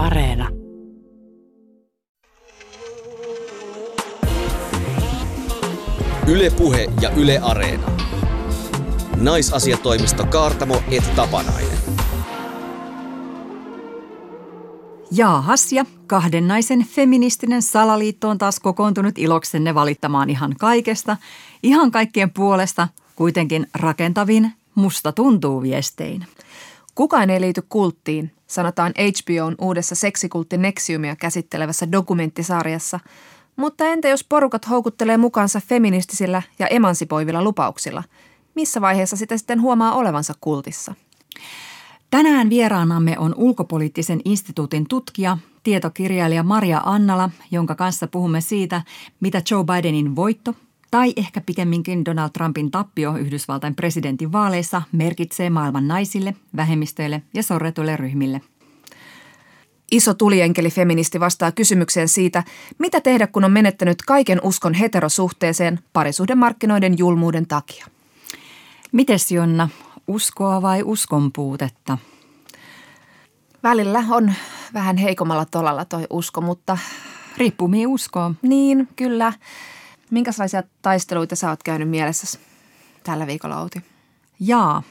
Areena. Ylepuhe ja Yle Areena. Naisasiatoimisto Kaartamo et Tapanainen. Jaahas ja kahden naisen feministinen salaliitto on taas kokoontunut iloksenne valittamaan ihan kaikesta, ihan kaikkien puolesta, kuitenkin rakentavin musta tuntuu viestein. Kukaan ei liity kulttiin, sanotaan HBOn uudessa seksikultti Nexiumia käsittelevässä dokumenttisarjassa. Mutta entä jos porukat houkuttelee mukaansa feministisillä ja emansipoivilla lupauksilla? Missä vaiheessa sitä sitten huomaa olevansa kultissa? Tänään vieraanamme on ulkopoliittisen instituutin tutkija, tietokirjailija Maria Annala, jonka kanssa puhumme siitä, mitä Joe Bidenin voitto tai ehkä pikemminkin Donald Trumpin tappio Yhdysvaltain presidentin vaaleissa merkitsee maailman naisille, vähemmistöille ja sorretuille ryhmille. Iso tulienkeli feministi vastaa kysymykseen siitä, mitä tehdä kun on menettänyt kaiken uskon heterosuhteeseen parisuhdemarkkinoiden julmuuden takia. Mites Jonna, uskoa vai uskon puutetta? Välillä on vähän heikommalla tolalla toi usko, mutta... Riippuu mihin uskoo. Niin, kyllä. Minkälaisia taisteluita sä oot käynyt mielessäsi tällä viikolla, Outi? Jaa.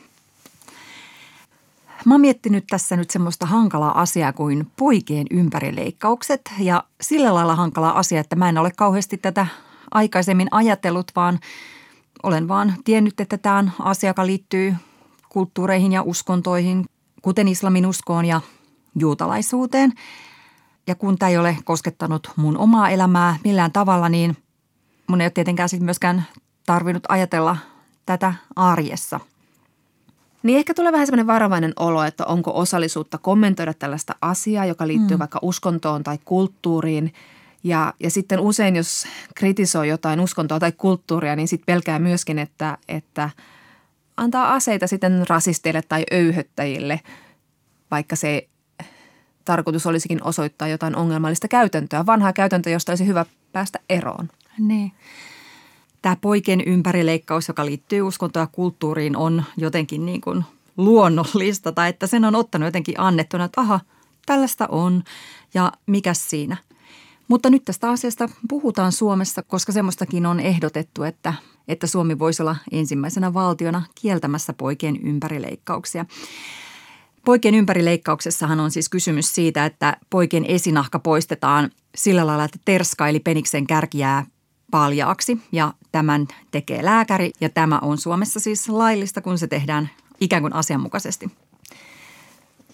Mä oon miettinyt tässä nyt semmoista hankalaa asiaa kuin poikien ympärileikkaukset ja sillä lailla hankala asia, että mä en ole kauheasti tätä aikaisemmin ajatellut, vaan olen vaan tiennyt, että tämä asia, joka liittyy kulttuureihin ja uskontoihin, kuten islamin uskoon ja juutalaisuuteen. Ja kun tämä ei ole koskettanut mun omaa elämää millään tavalla, niin mun ei ole tietenkään sitten myöskään tarvinnut ajatella tätä arjessa. Niin ehkä tulee vähän semmoinen varovainen olo, että onko osallisuutta kommentoida tällaista asiaa, joka liittyy mm. vaikka uskontoon tai kulttuuriin. Ja, ja sitten usein, jos kritisoi jotain uskontoa tai kulttuuria, niin sitten pelkää myöskin, että, että antaa aseita sitten rasisteille tai öyhöttäjille, vaikka se tarkoitus olisikin osoittaa jotain ongelmallista käytäntöä, vanhaa käytäntöä, josta olisi hyvä päästä eroon. Niin. Tämä poikien ympärileikkaus, joka liittyy uskontoa ja kulttuuriin, on jotenkin niin kuin luonnollista tai että sen on ottanut jotenkin annettuna, että aha, tällaista on ja mikä siinä. Mutta nyt tästä asiasta puhutaan Suomessa, koska semmoistakin on ehdotettu, että, että Suomi voisi olla ensimmäisenä valtiona kieltämässä poikien ympärileikkauksia. Poikien ympärileikkauksessahan on siis kysymys siitä, että poikien esinahka poistetaan sillä lailla, että terska eli peniksen kärki jää paljaaksi ja tämän tekee lääkäri ja tämä on Suomessa siis laillista, kun se tehdään ikään kuin asianmukaisesti.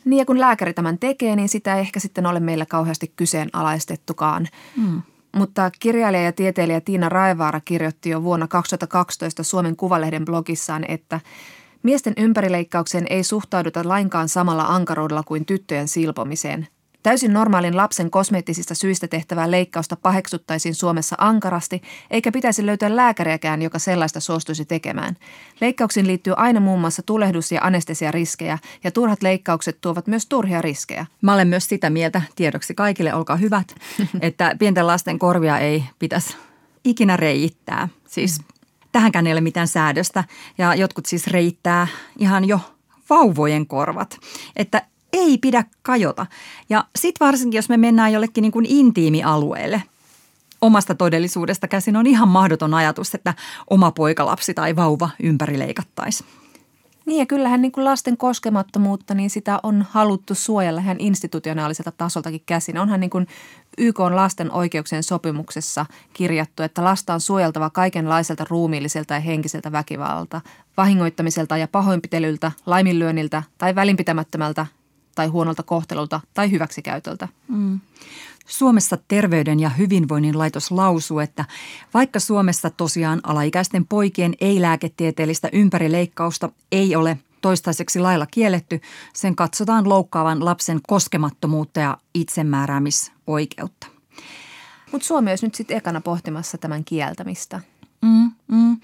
Niin ja kun lääkäri tämän tekee, niin sitä ei ehkä sitten ole meillä kauheasti kyseenalaistettukaan. Mm. Mutta kirjailija ja tieteilijä Tiina Raivaara kirjoitti jo vuonna 2012 Suomen Kuvalehden blogissaan, että miesten ympärileikkaukseen ei suhtauduta lainkaan samalla ankaruudella kuin tyttöjen silpomiseen. Täysin normaalin lapsen kosmeettisista syistä tehtävää leikkausta paheksuttaisiin Suomessa ankarasti, eikä pitäisi löytää lääkäriäkään, joka sellaista suostuisi tekemään. Leikkauksiin liittyy aina muun muassa tulehdus- ja anestesiariskejä, ja turhat leikkaukset tuovat myös turhia riskejä. Mä olen myös sitä mieltä, tiedoksi kaikille, olkaa hyvät, että pienten lasten korvia ei pitäisi ikinä reittää. Siis mm. tähänkään ei ole mitään säädöstä, ja jotkut siis reittää ihan jo vauvojen korvat. Että ei pidä kajota. Ja sitten varsinkin, jos me mennään jollekin niin kuin intiimialueelle, omasta todellisuudesta käsin on ihan mahdoton ajatus, että oma poikalapsi tai vauva ympärileikattaisi. Niin ja kyllähän niin kuin lasten koskemattomuutta, niin sitä on haluttu suojella ihan institutionaaliselta tasoltakin käsin. Onhan niin kuin YK on lasten oikeuksien sopimuksessa kirjattu, että lasta on suojeltava kaikenlaiselta ruumiilliselta ja henkiseltä väkivallalta, vahingoittamiselta ja pahoinpitelyltä, laiminlyönniltä tai välinpitämättömältä tai huonolta kohtelulta tai hyväksikäytöltä. Mm. Suomessa Terveyden ja hyvinvoinnin laitos lausuu, että vaikka Suomessa tosiaan alaikäisten poikien ei-lääketieteellistä ympärileikkausta ei ole toistaiseksi lailla kielletty, sen katsotaan loukkaavan lapsen koskemattomuutta ja itsemääräämisoikeutta. Mutta Suomi olisi nyt sitten ekana pohtimassa tämän kieltämistä. Mm, mm.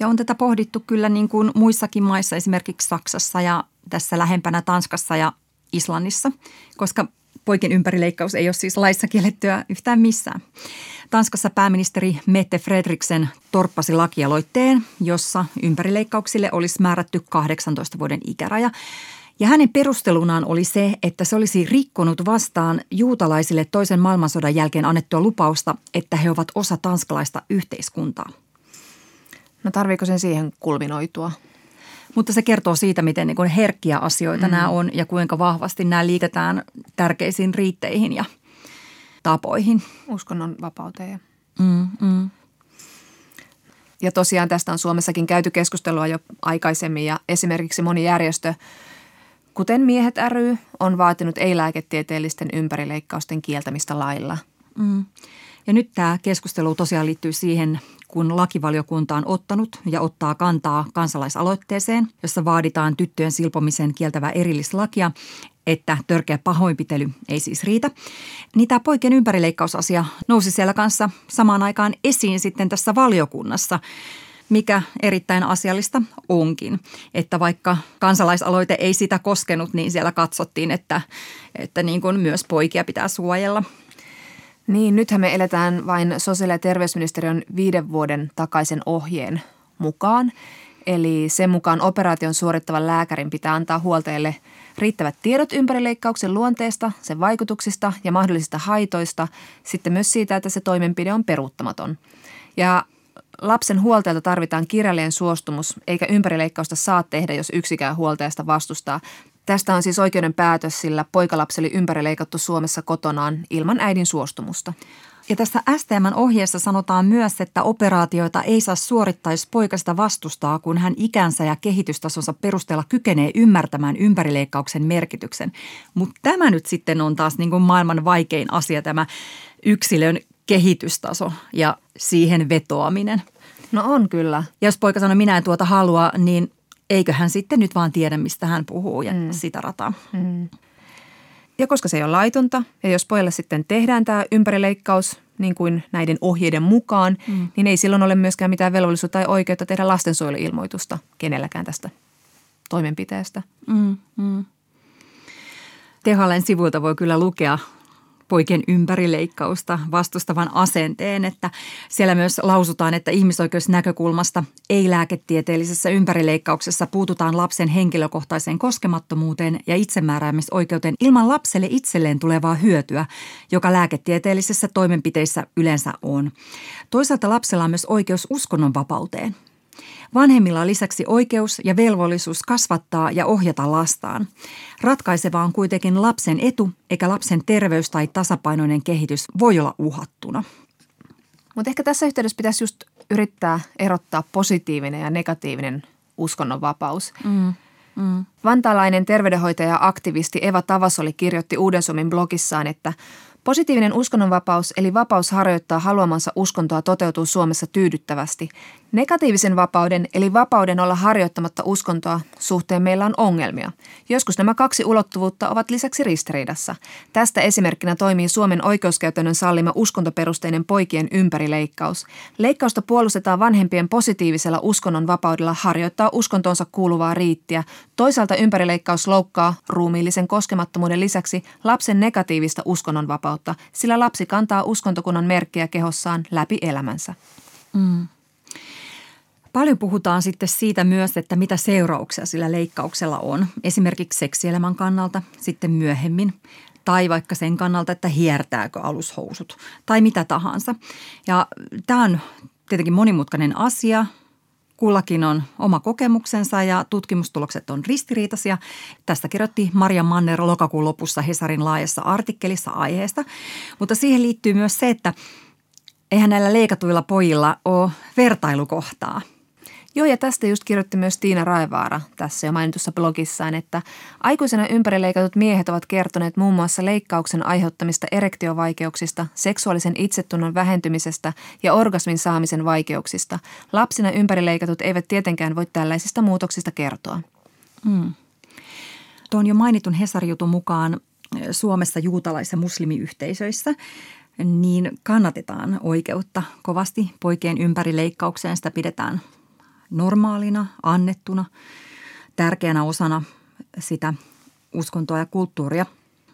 Ja on tätä pohdittu kyllä niin kuin muissakin maissa, esimerkiksi Saksassa ja tässä lähempänä Tanskassa ja Islannissa, koska poikien ympärileikkaus ei ole siis laissa kiellettyä yhtään missään. Tanskassa pääministeri Mette Fredriksen torppasi lakialoitteen, jossa ympärileikkauksille olisi määrätty 18 vuoden ikäraja. Ja hänen perustelunaan oli se, että se olisi rikkonut vastaan juutalaisille toisen maailmansodan jälkeen annettua lupausta, että he ovat osa tanskalaista yhteiskuntaa. No tarviiko sen siihen kulminoitua? Mutta se kertoo siitä, miten niin herkkiä asioita mm. nämä on ja kuinka vahvasti nämä liitetään tärkeisiin riitteihin ja tapoihin. Uskonnon vapauteen. Mm, mm. Ja tosiaan tästä on Suomessakin käyty keskustelua jo aikaisemmin ja esimerkiksi moni järjestö, kuten Miehet ry, on vaatinut ei-lääketieteellisten ympärileikkausten kieltämistä lailla. Mm. Ja nyt tämä keskustelu tosiaan liittyy siihen, kun lakivaliokunta on ottanut ja ottaa kantaa kansalaisaloitteeseen, jossa vaaditaan tyttöjen silpomisen kieltävää erillislakia, että törkeä pahoinpitely ei siis riitä. Niin tämä poikien ympärileikkausasia nousi siellä kanssa samaan aikaan esiin sitten tässä valiokunnassa mikä erittäin asiallista onkin. Että vaikka kansalaisaloite ei sitä koskenut, niin siellä katsottiin, että, että niin kuin myös poikia pitää suojella – niin, nythän me eletään vain sosiaali- ja terveysministeriön viiden vuoden takaisen ohjeen mukaan. Eli sen mukaan operaation suorittavan lääkärin pitää antaa huoltajille riittävät tiedot ympärileikkauksen luonteesta, sen vaikutuksista ja mahdollisista haitoista, sitten myös siitä, että se toimenpide on peruuttamaton. Ja lapsen huoltajalta tarvitaan kirjallinen suostumus, eikä ympärileikkausta saa tehdä, jos yksikään huoltajasta vastustaa Tästä on siis oikeuden päätös, sillä poikalapsi oli ympärileikattu Suomessa kotonaan ilman äidin suostumusta. Ja tässä STMn ohjeessa sanotaan myös, että operaatioita ei saa suorittaa, jos poika sitä vastustaa, kun hän ikänsä ja kehitystasonsa perusteella kykenee ymmärtämään ympärileikkauksen merkityksen. Mutta tämä nyt sitten on taas niin kuin maailman vaikein asia, tämä yksilön kehitystaso ja siihen vetoaminen. No on kyllä. Ja jos poika sanoo, minä en tuota halua, niin eikö hän sitten nyt vaan tiedä, mistä hän puhuu ja mm. sitä rataa. Mm. Ja koska se ei ole laitonta ja jos pojalle sitten tehdään tämä ympärileikkaus niin kuin näiden ohjeiden mukaan, mm. niin ei silloin ole myöskään mitään velvollisuutta tai oikeutta tehdä lastensuojeluilmoitusta kenelläkään tästä toimenpiteestä. Mm, mm. Tehallen sivuilta voi kyllä lukea poikien ympärileikkausta vastustavan asenteen, että siellä myös lausutaan, että ihmisoikeusnäkökulmasta ei-lääketieteellisessä ympärileikkauksessa puututaan lapsen henkilökohtaiseen koskemattomuuteen ja itsemääräämisoikeuteen ilman lapselle itselleen tulevaa hyötyä, joka lääketieteellisissä toimenpiteissä yleensä on. Toisaalta lapsella on myös oikeus uskonnonvapauteen – Vanhemmilla on lisäksi oikeus ja velvollisuus kasvattaa ja ohjata lastaan. Ratkaiseva on kuitenkin lapsen etu, eikä lapsen terveys tai tasapainoinen kehitys voi olla uhattuna. Mutta ehkä tässä yhteydessä pitäisi just yrittää erottaa positiivinen ja negatiivinen uskonnonvapaus. Mm. Mm. Vantaalainen terveydenhoitaja-aktivisti Eva Tavasoli kirjoitti Uuden Suomen blogissaan, että Positiivinen uskonnonvapaus eli vapaus harjoittaa haluamansa uskontoa toteutuu Suomessa tyydyttävästi. Negatiivisen vapauden eli vapauden olla harjoittamatta uskontoa suhteen meillä on ongelmia. Joskus nämä kaksi ulottuvuutta ovat lisäksi ristiriidassa. Tästä esimerkkinä toimii Suomen oikeuskäytännön sallima uskontoperusteinen poikien ympärileikkaus. Leikkausta puolustetaan vanhempien positiivisella uskonnon vapaudella harjoittaa uskontonsa kuuluvaa riittiä. Toisaalta ympärileikkaus loukkaa ruumiillisen koskemattomuuden lisäksi lapsen negatiivista uskonnonvapautta, sillä lapsi kantaa uskontokunnan merkkiä kehossaan läpi elämänsä. Mm. Paljon puhutaan sitten siitä myös, että mitä seurauksia sillä leikkauksella on. Esimerkiksi seksielämän kannalta sitten myöhemmin tai vaikka sen kannalta, että hiertääkö alushousut tai mitä tahansa. Ja tämä on tietenkin monimutkainen asia. Kullakin on oma kokemuksensa ja tutkimustulokset on ristiriitaisia. Tästä kirjoitti Maria Manner lokakuun lopussa Hesarin laajassa artikkelissa aiheesta. Mutta siihen liittyy myös se, että eihän näillä leikatuilla pojilla ole vertailukohtaa – Joo, ja tästä just kirjoitti myös Tiina Raivaara tässä jo mainitussa blogissaan, että aikuisena ympärileikatut miehet ovat kertoneet muun muassa leikkauksen aiheuttamista erektiovaikeuksista, seksuaalisen itsetunnon vähentymisestä ja orgasmin saamisen vaikeuksista. Lapsina ympärileikatut eivät tietenkään voi tällaisista muutoksista kertoa. Hmm. Tuon jo mainitun Hesarjutun mukaan Suomessa juutalais- ja muslimiyhteisöissä niin kannatetaan oikeutta kovasti poikien ympärileikkaukseen. Sitä pidetään normaalina, annettuna, tärkeänä osana sitä uskontoa ja kulttuuria.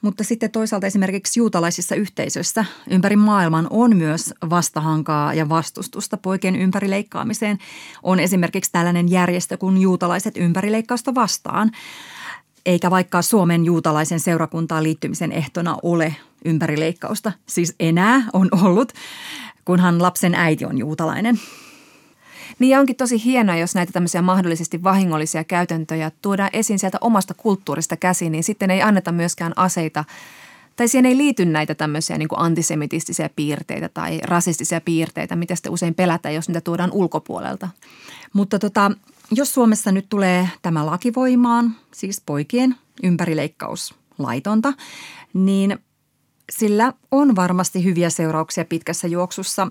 Mutta sitten toisaalta esimerkiksi juutalaisissa yhteisöissä ympäri maailman on myös vastahankaa ja vastustusta poikien ympärileikkaamiseen. On esimerkiksi tällainen järjestö kuin juutalaiset ympärileikkausta vastaan. eikä vaikka Suomen juutalaisen seurakuntaan liittymisen ehtona ole ympärileikkausta, siis enää on ollut, kunhan lapsen äiti on juutalainen. Niin ja onkin tosi hienoa, jos näitä tämmöisiä mahdollisesti vahingollisia käytäntöjä tuodaan esiin sieltä omasta kulttuurista käsin, niin sitten ei anneta myöskään aseita tai siihen ei liity näitä tämmöisiä niin kuin antisemitistisiä piirteitä tai rasistisia piirteitä, mitä sitten usein pelätään, jos niitä tuodaan ulkopuolelta. Mutta tota, jos Suomessa nyt tulee tämä lakivoimaan, siis poikien ympärileikkaus laitonta, niin sillä on varmasti hyviä seurauksia pitkässä juoksussa.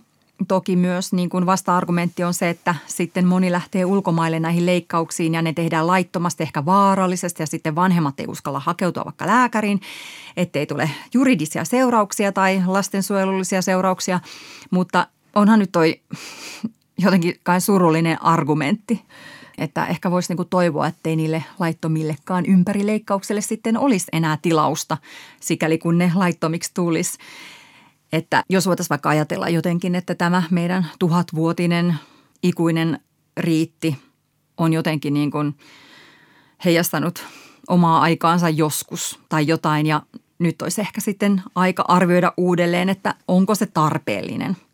Toki myös niin kuin vasta-argumentti on se, että sitten moni lähtee ulkomaille näihin leikkauksiin ja ne tehdään laittomasti, ehkä vaarallisesti ja sitten vanhemmat ei uskalla hakeutua vaikka lääkäriin, ettei tule juridisia seurauksia tai lastensuojelullisia seurauksia. Mutta onhan nyt toi jotenkin kai surullinen argumentti että ehkä voisi niinku toivoa, ettei niille laittomillekaan ympärileikkaukselle sitten olisi enää tilausta, sikäli kun ne laittomiksi tulisi. Että jos voitaisiin vaikka ajatella jotenkin, että tämä meidän tuhatvuotinen ikuinen riitti on jotenkin niin kuin heijastanut omaa aikaansa joskus tai jotain ja nyt olisi ehkä sitten aika arvioida uudelleen, että onko se tarpeellinen –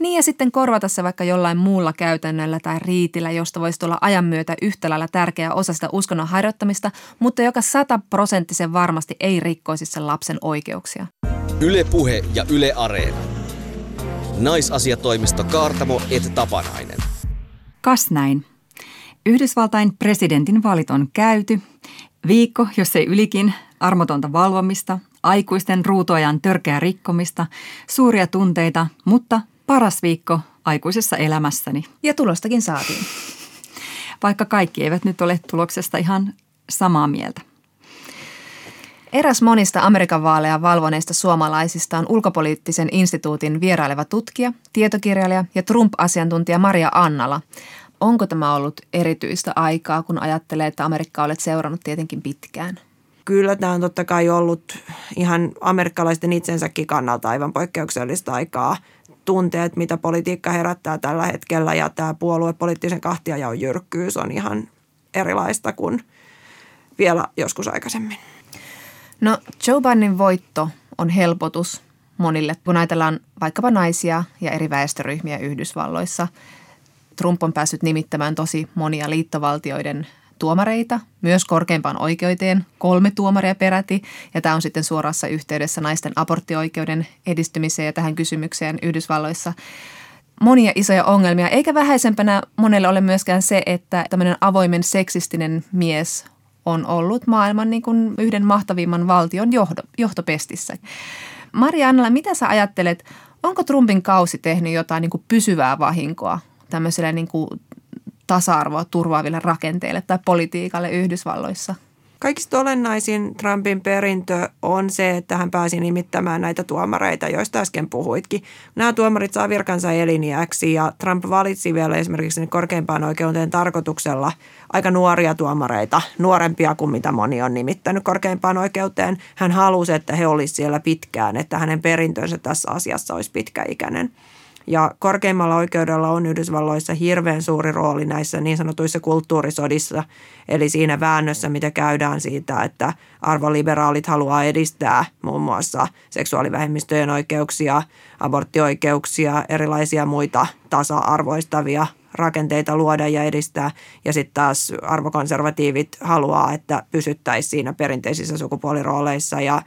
niin ja sitten korvata se vaikka jollain muulla käytännöllä tai riitillä, josta voisi tulla ajan myötä yhtä lailla tärkeä osa sitä uskonnon harjoittamista, mutta joka sataprosenttisen varmasti ei rikkoisi sen lapsen oikeuksia. Yle Puhe ja Yle Areena. Naisasiatoimisto Kaartamo et Tapanainen. Kas näin. Yhdysvaltain presidentin vaalit on käyty. Viikko, jos ei ylikin, armotonta valvomista, aikuisten ruutoajan törkeä rikkomista, suuria tunteita, mutta paras viikko aikuisessa elämässäni. Ja tulostakin saatiin. Vaikka kaikki eivät nyt ole tuloksesta ihan samaa mieltä. Eräs monista Amerikan vaaleja valvoneista suomalaisista on ulkopoliittisen instituutin vieraileva tutkija, tietokirjailija ja Trump-asiantuntija Maria Annala. Onko tämä ollut erityistä aikaa, kun ajattelee, että Amerikka olet seurannut tietenkin pitkään? Kyllä tämä on totta kai ollut ihan amerikkalaisten itsensäkin kannalta aivan poikkeuksellista aikaa tunteet, mitä politiikka herättää tällä hetkellä ja tämä puoluepoliittisen kahtiajaon jyrkkyys on ihan erilaista kuin vielä joskus aikaisemmin. No Joe Bidenin voitto on helpotus monille, kun ajatellaan vaikkapa naisia ja eri väestöryhmiä Yhdysvalloissa. Trump on päässyt nimittämään tosi monia liittovaltioiden tuomareita, myös korkeimpaan oikeuteen, kolme tuomaria peräti, ja tämä on sitten suorassa yhteydessä naisten aborttioikeuden edistymiseen ja tähän kysymykseen Yhdysvalloissa monia isoja ongelmia, eikä vähäisempänä monelle ole myöskään se, että tämmöinen avoimen seksistinen mies on ollut maailman niin kuin yhden mahtavimman valtion johdo, johtopestissä. Maria Annala, mitä sä ajattelet, onko Trumpin kausi tehnyt jotain niin kuin pysyvää vahinkoa tämmöiselle niin kuin tasa-arvoa turvaaville rakenteille tai politiikalle Yhdysvalloissa? Kaikista olennaisin Trumpin perintö on se, että hän pääsi nimittämään näitä tuomareita, joista äsken puhuitkin. Nämä tuomarit saa virkansa eliniäksi ja Trump valitsi vielä esimerkiksi korkeimpaan oikeuteen tarkoituksella aika nuoria tuomareita, nuorempia kuin mitä moni on nimittänyt korkeimpaan oikeuteen. Hän halusi, että he olisivat siellä pitkään, että hänen perintönsä tässä asiassa olisi pitkäikäinen. Ja korkeimmalla oikeudella on Yhdysvalloissa hirveän suuri rooli näissä niin sanotuissa kulttuurisodissa, eli siinä väännössä, mitä käydään siitä, että arvoliberaalit haluaa edistää muun muassa seksuaalivähemmistöjen oikeuksia, aborttioikeuksia, erilaisia muita tasa-arvoistavia rakenteita luoda ja edistää. Ja sitten taas arvokonservatiivit haluaa, että pysyttäisiin siinä perinteisissä sukupuolirooleissa ja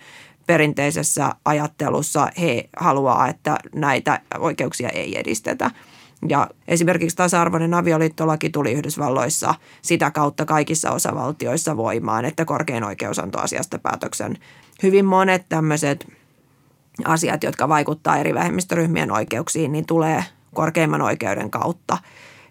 perinteisessä ajattelussa he haluaa, että näitä oikeuksia ei edistetä. Ja esimerkiksi tasa-arvoinen avioliittolaki tuli Yhdysvalloissa sitä kautta kaikissa osavaltioissa voimaan, että korkein oikeus antoi asiasta päätöksen. Hyvin monet tämmöiset asiat, jotka vaikuttaa eri vähemmistöryhmien oikeuksiin, niin tulee korkeimman oikeuden kautta.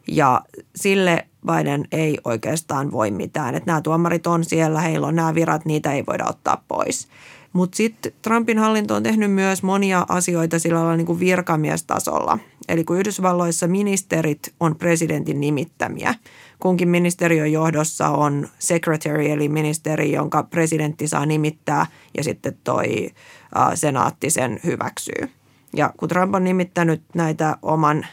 Ja sille Biden ei oikeastaan voi mitään. Että nämä tuomarit on siellä, heillä on nämä virat, niitä ei voida ottaa pois. Mutta sitten Trumpin hallinto on tehnyt myös monia asioita sillä lailla niin kuin virkamiestasolla. Eli kun Yhdysvalloissa ministerit on presidentin nimittämiä, kunkin ministeriön johdossa on secretary eli ministeri, jonka presidentti saa nimittää ja sitten toi senaatti sen hyväksyy. Ja kun Trump on nimittänyt näitä oman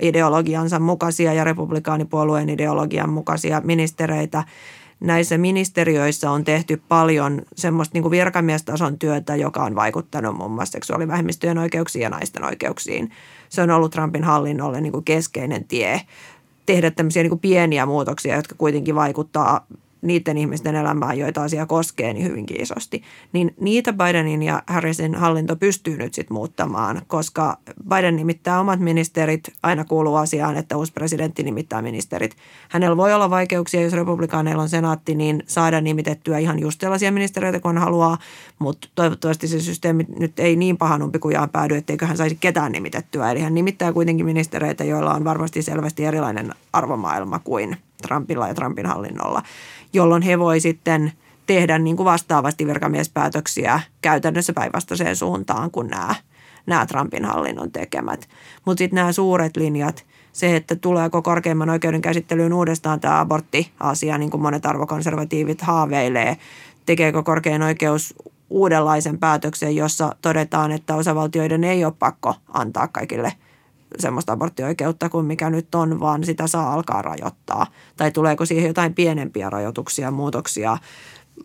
ideologiansa mukaisia ja republikaanipuolueen ideologian mukaisia ministereitä, näissä ministeriöissä on tehty paljon semmoista niin kuin virkamiestason työtä, joka on vaikuttanut muun muassa seksuaalivähemmistöjen oikeuksiin ja naisten oikeuksiin. Se on ollut Trumpin hallinnolle niin kuin keskeinen tie tehdä tämmöisiä niin kuin pieniä muutoksia, jotka kuitenkin vaikuttaa niiden ihmisten elämään, joita asia koskee, niin hyvinkin isosti. Niin niitä Bidenin ja Harrisin hallinto pystyy nyt sitten muuttamaan, koska Biden nimittää omat ministerit, aina kuuluu asiaan, että uusi presidentti nimittää ministerit. Hänellä voi olla vaikeuksia, jos republikaaneilla on senaatti, niin saada nimitettyä ihan just sellaisia ministeriöitä kuin haluaa, mutta toivottavasti se systeemi nyt ei niin pahan umpikujaan päädy, etteikö hän saisi ketään nimitettyä. Eli hän nimittää kuitenkin ministereitä, joilla on varmasti selvästi erilainen arvomaailma kuin Trumpilla ja Trumpin hallinnolla jolloin he voi sitten tehdä niin kuin vastaavasti virkamiespäätöksiä käytännössä päinvastaiseen suuntaan kuin nämä, nämä Trumpin hallinnon tekemät. Mutta sitten nämä suuret linjat, se, että tuleeko korkeimman oikeuden käsittelyyn uudestaan tämä aborttiasia, niin kuin monet arvokonservatiivit haaveilee, tekeekö korkein oikeus uudenlaisen päätöksen, jossa todetaan, että osavaltioiden ei ole pakko antaa kaikille – semmoista aborttioikeutta kuin mikä nyt on, vaan sitä saa alkaa rajoittaa. Tai tuleeko siihen jotain pienempiä rajoituksia, muutoksia,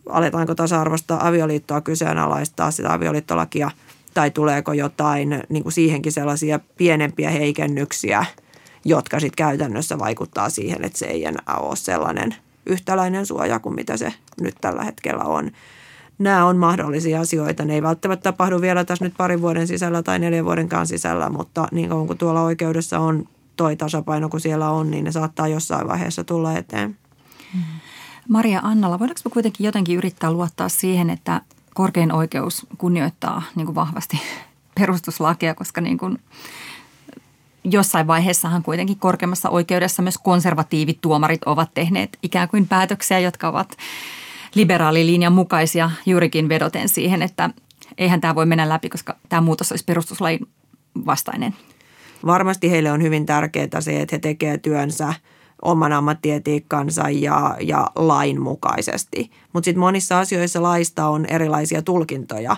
aletaanko tasa-arvosta avioliittoa kyseenalaistaa sitä avioliittolakia, tai tuleeko jotain niin kuin siihenkin sellaisia pienempiä heikennyksiä, jotka sitten käytännössä vaikuttaa siihen, että se ei enää ole sellainen yhtäläinen suoja kuin mitä se nyt tällä hetkellä on nämä on mahdollisia asioita. Ne ei välttämättä tapahdu vielä tässä nyt parin vuoden sisällä tai neljän vuodenkaan sisällä, mutta niin kauan kuin tuolla oikeudessa on toi tasapaino, kun siellä on, niin ne saattaa jossain vaiheessa tulla eteen. Maria Annala, voidaanko me kuitenkin jotenkin yrittää luottaa siihen, että korkein oikeus kunnioittaa niin kuin vahvasti perustuslakia, koska niin kuin jossain vaiheessahan kuitenkin korkeimmassa oikeudessa myös konservatiivit tuomarit ovat tehneet ikään kuin päätöksiä, jotka ovat liberaalilinjan mukaisia juurikin vedoten siihen, että eihän tämä voi mennä läpi, koska tämä muutos olisi perustuslain vastainen. Varmasti heille on hyvin tärkeää se, että he tekevät työnsä – oman ammattietiikkansa ja, ja lain mukaisesti. Mutta sitten monissa asioissa laista on erilaisia tulkintoja.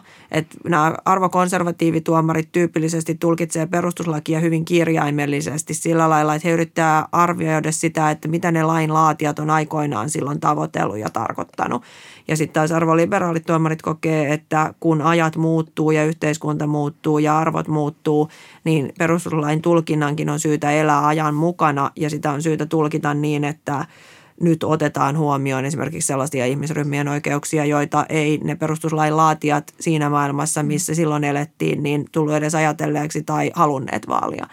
Nämä arvokonservatiivituomarit tyypillisesti tulkitsee perustuslakia hyvin kirjaimellisesti sillä lailla, että he yrittää arvioida sitä, että mitä ne lain laatijat on aikoinaan silloin tavoitellut ja tarkoittanut. Ja sitten taas arvoliberaalit tuomarit kokee, että kun ajat muuttuu ja yhteiskunta muuttuu ja arvot muuttuu, niin perustuslain tulkinnankin on syytä elää ajan mukana ja sitä on syytä tulkita niin, että nyt otetaan huomioon esimerkiksi sellaisia ihmisryhmien oikeuksia, joita ei ne perustuslain laatijat siinä maailmassa, missä silloin elettiin, niin tullut edes ajatelleeksi tai halunneet vaalia.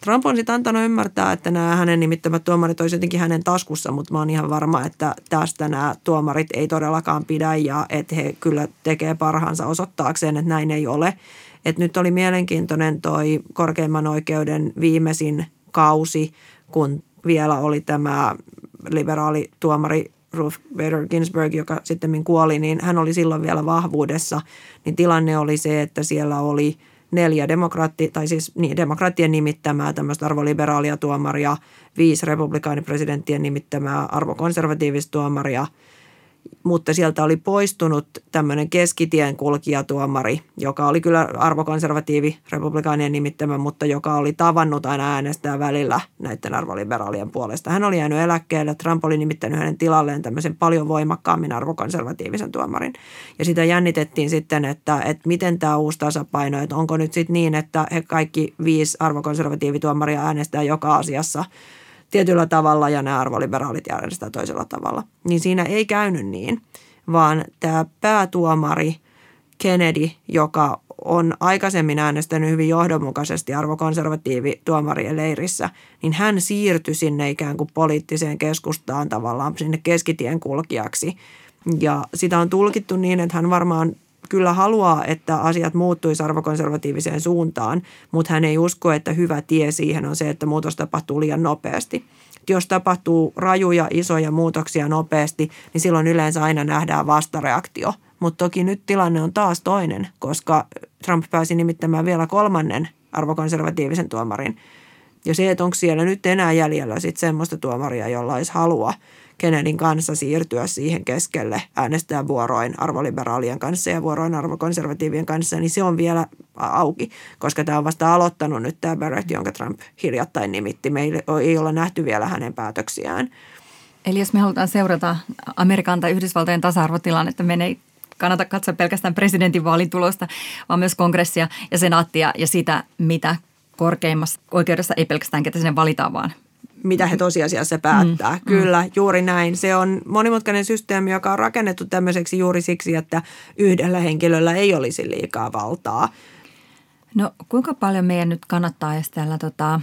Trump on sitten antanut ymmärtää, että nämä hänen nimittämät tuomarit olisivat jotenkin hänen taskussa, mutta mä oon ihan varma, että tästä nämä tuomarit ei todellakaan pidä ja että he kyllä tekee parhaansa osoittaakseen, että näin ei ole. Et nyt oli mielenkiintoinen toi korkeimman oikeuden viimeisin kausi, kun vielä oli tämä liberaali tuomari Ruth Bader Ginsburg, joka sitten kuoli, niin hän oli silloin vielä vahvuudessa. Niin tilanne oli se, että siellä oli – neljä demokraatti, tai siis niin, demokraattien nimittämää tämmöistä arvoliberaalia tuomaria, viisi republikaanipresidenttien nimittämää arvokonservatiivista tuomaria – mutta sieltä oli poistunut tämmöinen keskitien kulkijatuomari, joka oli kyllä arvokonservatiivi republikaanien nimittämä, mutta joka oli tavannut aina äänestää välillä näiden arvoliberaalien puolesta. Hän oli jäänyt eläkkeelle, Trump oli nimittänyt hänen tilalleen tämmöisen paljon voimakkaammin arvokonservatiivisen tuomarin. Ja sitä jännitettiin sitten, että, että miten tämä uusi tasapaino, että onko nyt sitten niin, että he kaikki viisi arvokonservatiivituomaria äänestää joka asiassa – tietyllä tavalla ja nämä arvoliberaalit järjestetään toisella tavalla. Niin siinä ei käynyt niin, vaan tämä päätuomari Kennedy, joka on aikaisemmin äänestänyt hyvin johdonmukaisesti arvokonservatiivi tuomarien leirissä, niin hän siirtyi sinne ikään kuin poliittiseen keskustaan tavallaan sinne keskitien kulkijaksi. Ja sitä on tulkittu niin, että hän varmaan kyllä haluaa, että asiat muuttuisi arvokonservatiiviseen suuntaan, mutta hän ei usko, että hyvä tie siihen on se, että muutos tapahtuu liian nopeasti. Jos tapahtuu rajuja, isoja muutoksia nopeasti, niin silloin yleensä aina nähdään vastareaktio. Mutta toki nyt tilanne on taas toinen, koska Trump pääsi nimittämään vielä kolmannen arvokonservatiivisen tuomarin. Ja se, että onko siellä nyt enää jäljellä sitten semmoista tuomaria, jolla olisi halua – Kennedyn kanssa siirtyä siihen keskelle äänestää vuoroin arvoliberaalien kanssa ja vuoroin arvokonservatiivien kanssa, niin se on vielä auki, koska tämä on vasta aloittanut nyt tämä Barrett, jonka Trump hiljattain nimitti. Meillä ei ole nähty vielä hänen päätöksiään. Eli jos me halutaan seurata Amerikan tai Yhdysvaltojen tasa-arvotilannetta, meidän ei kannata katsoa pelkästään presidentin vaalitulosta, vaan myös kongressia ja senaattia ja sitä, mitä korkeimmassa oikeudessa ei pelkästään ketä sinne valitaan, vaan mitä he tosiasiassa päättää. Mm, Kyllä, mm. juuri näin. Se on monimutkainen systeemi, joka on rakennettu tämmöiseksi juuri siksi, että yhdellä henkilöllä ei olisi liikaa valtaa. No kuinka paljon meidän nyt kannattaa edes täällä tota,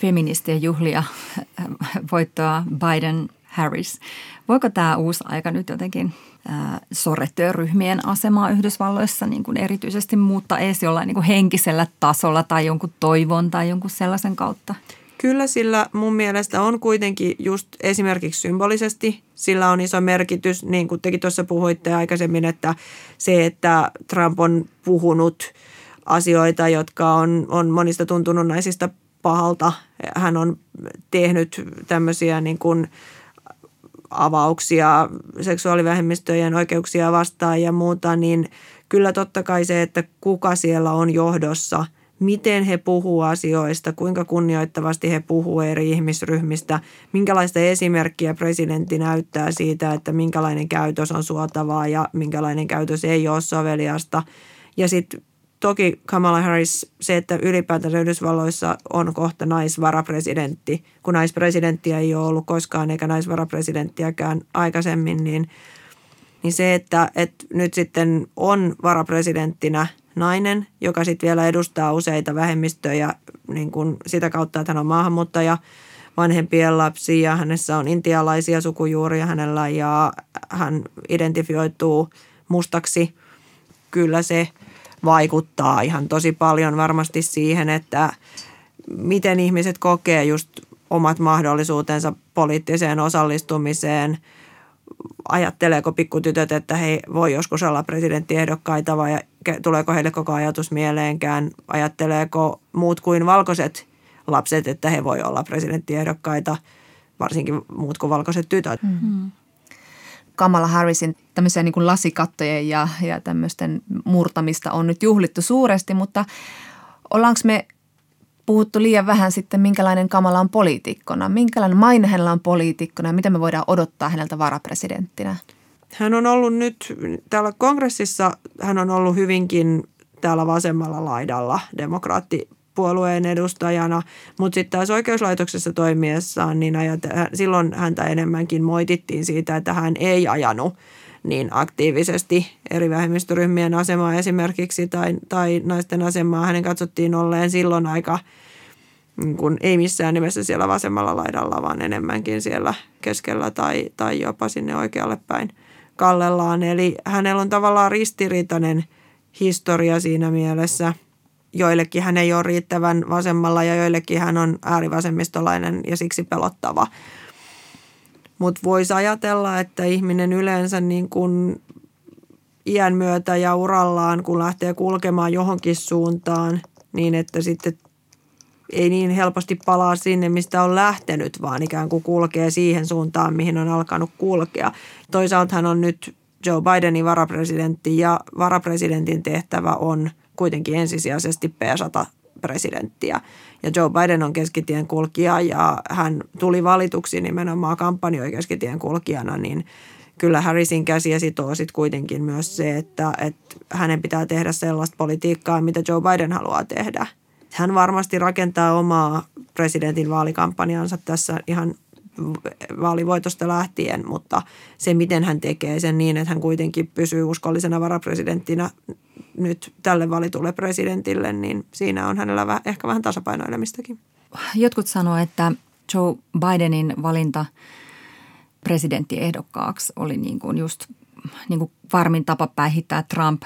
feministien juhlia voittoa Biden-Harris? Voiko tämä uusi aika nyt jotenkin äh, sorretyöryhmien asemaa Yhdysvalloissa niin kuin erityisesti muuttaa edes jollain niin kuin henkisellä tasolla tai jonkun toivon tai jonkun sellaisen kautta? Kyllä sillä mun mielestä on kuitenkin just esimerkiksi symbolisesti, sillä on iso merkitys, niin kuin tekin tuossa puhuitte aikaisemmin, että se, että Trump on puhunut asioita, jotka on, on monista tuntunut naisista pahalta. Hän on tehnyt tämmöisiä niin kuin avauksia seksuaalivähemmistöjen oikeuksia vastaan ja muuta, niin kyllä totta kai se, että kuka siellä on johdossa – miten he puhuu asioista, kuinka kunnioittavasti he puhuu eri ihmisryhmistä, minkälaista esimerkkiä presidentti näyttää siitä, että minkälainen käytös on suotavaa ja minkälainen käytös ei ole soveliasta. Ja sitten toki Kamala Harris, se, että ylipäätään Yhdysvalloissa on kohta naisvarapresidentti, kun naispresidenttiä ei ole ollut koskaan eikä naisvarapresidenttiäkään aikaisemmin, niin, niin se, että, että nyt sitten on varapresidenttinä – nainen, joka sitten vielä edustaa useita vähemmistöjä niin kuin sitä kautta, että hän on maahanmuuttaja, vanhempien lapsi ja hänessä on intialaisia sukujuuria hänellä ja hän identifioituu mustaksi. Kyllä se vaikuttaa ihan tosi paljon varmasti siihen, että miten ihmiset kokee just omat mahdollisuutensa poliittiseen osallistumiseen – ajatteleeko pikkutytöt, että he voi joskus olla presidenttiehdokkaita vai tuleeko heille koko ajatus mieleenkään, ajatteleeko muut kuin valkoiset lapset, että he voi olla presidenttiehdokkaita, varsinkin muut kuin valkoiset tytöt. Mm-hmm. Kamala Harrisin tämmöisiä niin kuin lasikattojen ja, ja tämmöisten murtamista on nyt juhlittu suuresti, mutta ollaanko me puhuttu liian vähän sitten, minkälainen Kamala on poliitikkona, minkälainen maine hänellä on poliitikkona ja mitä me voidaan odottaa häneltä varapresidenttinä? Hän on ollut nyt täällä kongressissa, hän on ollut hyvinkin täällä vasemmalla laidalla demokraattipuolueen edustajana, mutta sitten taas oikeuslaitoksessa toimiessaan, niin ajat, silloin häntä enemmänkin moitittiin siitä, että hän ei ajanut niin aktiivisesti eri vähemmistöryhmien asemaa esimerkiksi tai, tai naisten asemaa. Hänen katsottiin olleen silloin aika niin kuin, ei missään nimessä siellä vasemmalla laidalla, vaan enemmänkin siellä keskellä tai, tai jopa sinne oikealle päin kallellaan. Eli hänellä on tavallaan ristiriitainen historia siinä mielessä. Joillekin hän ei ole riittävän vasemmalla ja joillekin hän on äärivasemmistolainen ja siksi pelottava – mutta voisi ajatella, että ihminen yleensä niin kuin iän myötä ja urallaan, kun lähtee kulkemaan johonkin suuntaan, niin että sitten ei niin helposti palaa sinne, mistä on lähtenyt, vaan ikään kuin kulkee siihen suuntaan, mihin on alkanut kulkea. Toisaalta hän on nyt Joe Bidenin varapresidentti ja varapresidentin tehtävä on kuitenkin ensisijaisesti peesata presidenttiä. Ja Joe Biden on keskitien kulkija ja hän tuli valituksi nimenomaan kampanjoi keskitien kulkijana, niin kyllä Harrisin käsiä sitoo sitten kuitenkin myös se, että, että hänen pitää tehdä sellaista politiikkaa, mitä Joe Biden haluaa tehdä. Hän varmasti rakentaa omaa presidentin vaalikampanjansa tässä ihan vaalivoitosta lähtien, mutta se, miten hän tekee sen niin, että hän kuitenkin pysyy uskollisena varapresidenttinä nyt tälle valitulle presidentille, niin siinä on hänellä ehkä vähän tasapainoilemistakin. Jotkut sanoo, että Joe Bidenin valinta presidenttiehdokkaaksi oli niin kuin just niin kuin varmin tapa päihittää Trump,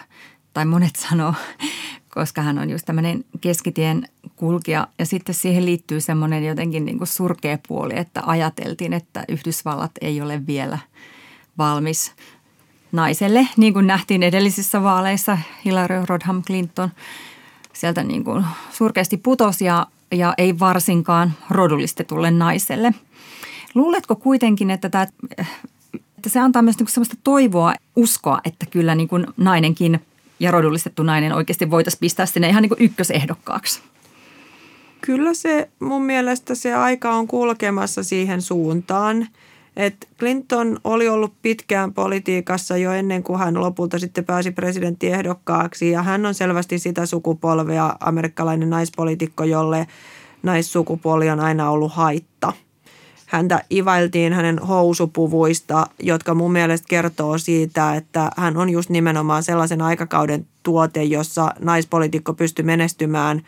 tai monet sanoo, koska hän on just tämmöinen keskitien kulkija. Ja sitten siihen liittyy semmoinen jotenkin niin kuin surkea puoli, että ajateltiin, että Yhdysvallat ei ole vielä valmis naiselle, niin kuin nähtiin edellisissä vaaleissa. Hillary Rodham Clinton sieltä niin kuin surkeasti putosi ja, ja ei varsinkaan rodullistetulle naiselle. Luuletko kuitenkin, että, tämä, että se antaa myös niin kuin sellaista toivoa, uskoa, että kyllä niin kuin nainenkin ja rodullistettu nainen oikeasti voitaisiin pistää sinne ihan niin kuin ykkösehdokkaaksi? Kyllä se mun mielestä se aika on kulkemassa siihen suuntaan. Et Clinton oli ollut pitkään politiikassa jo ennen kuin hän lopulta sitten pääsi presidenttiehdokkaaksi ja hän on selvästi sitä sukupolvea, amerikkalainen naispolitiikko, jolle naissukupuoli on aina ollut haitta. Häntä ivailtiin hänen housupuvuista, jotka mun mielestä kertoo siitä, että hän on just nimenomaan sellaisen aikakauden tuote, jossa naispolitiikko pystyi menestymään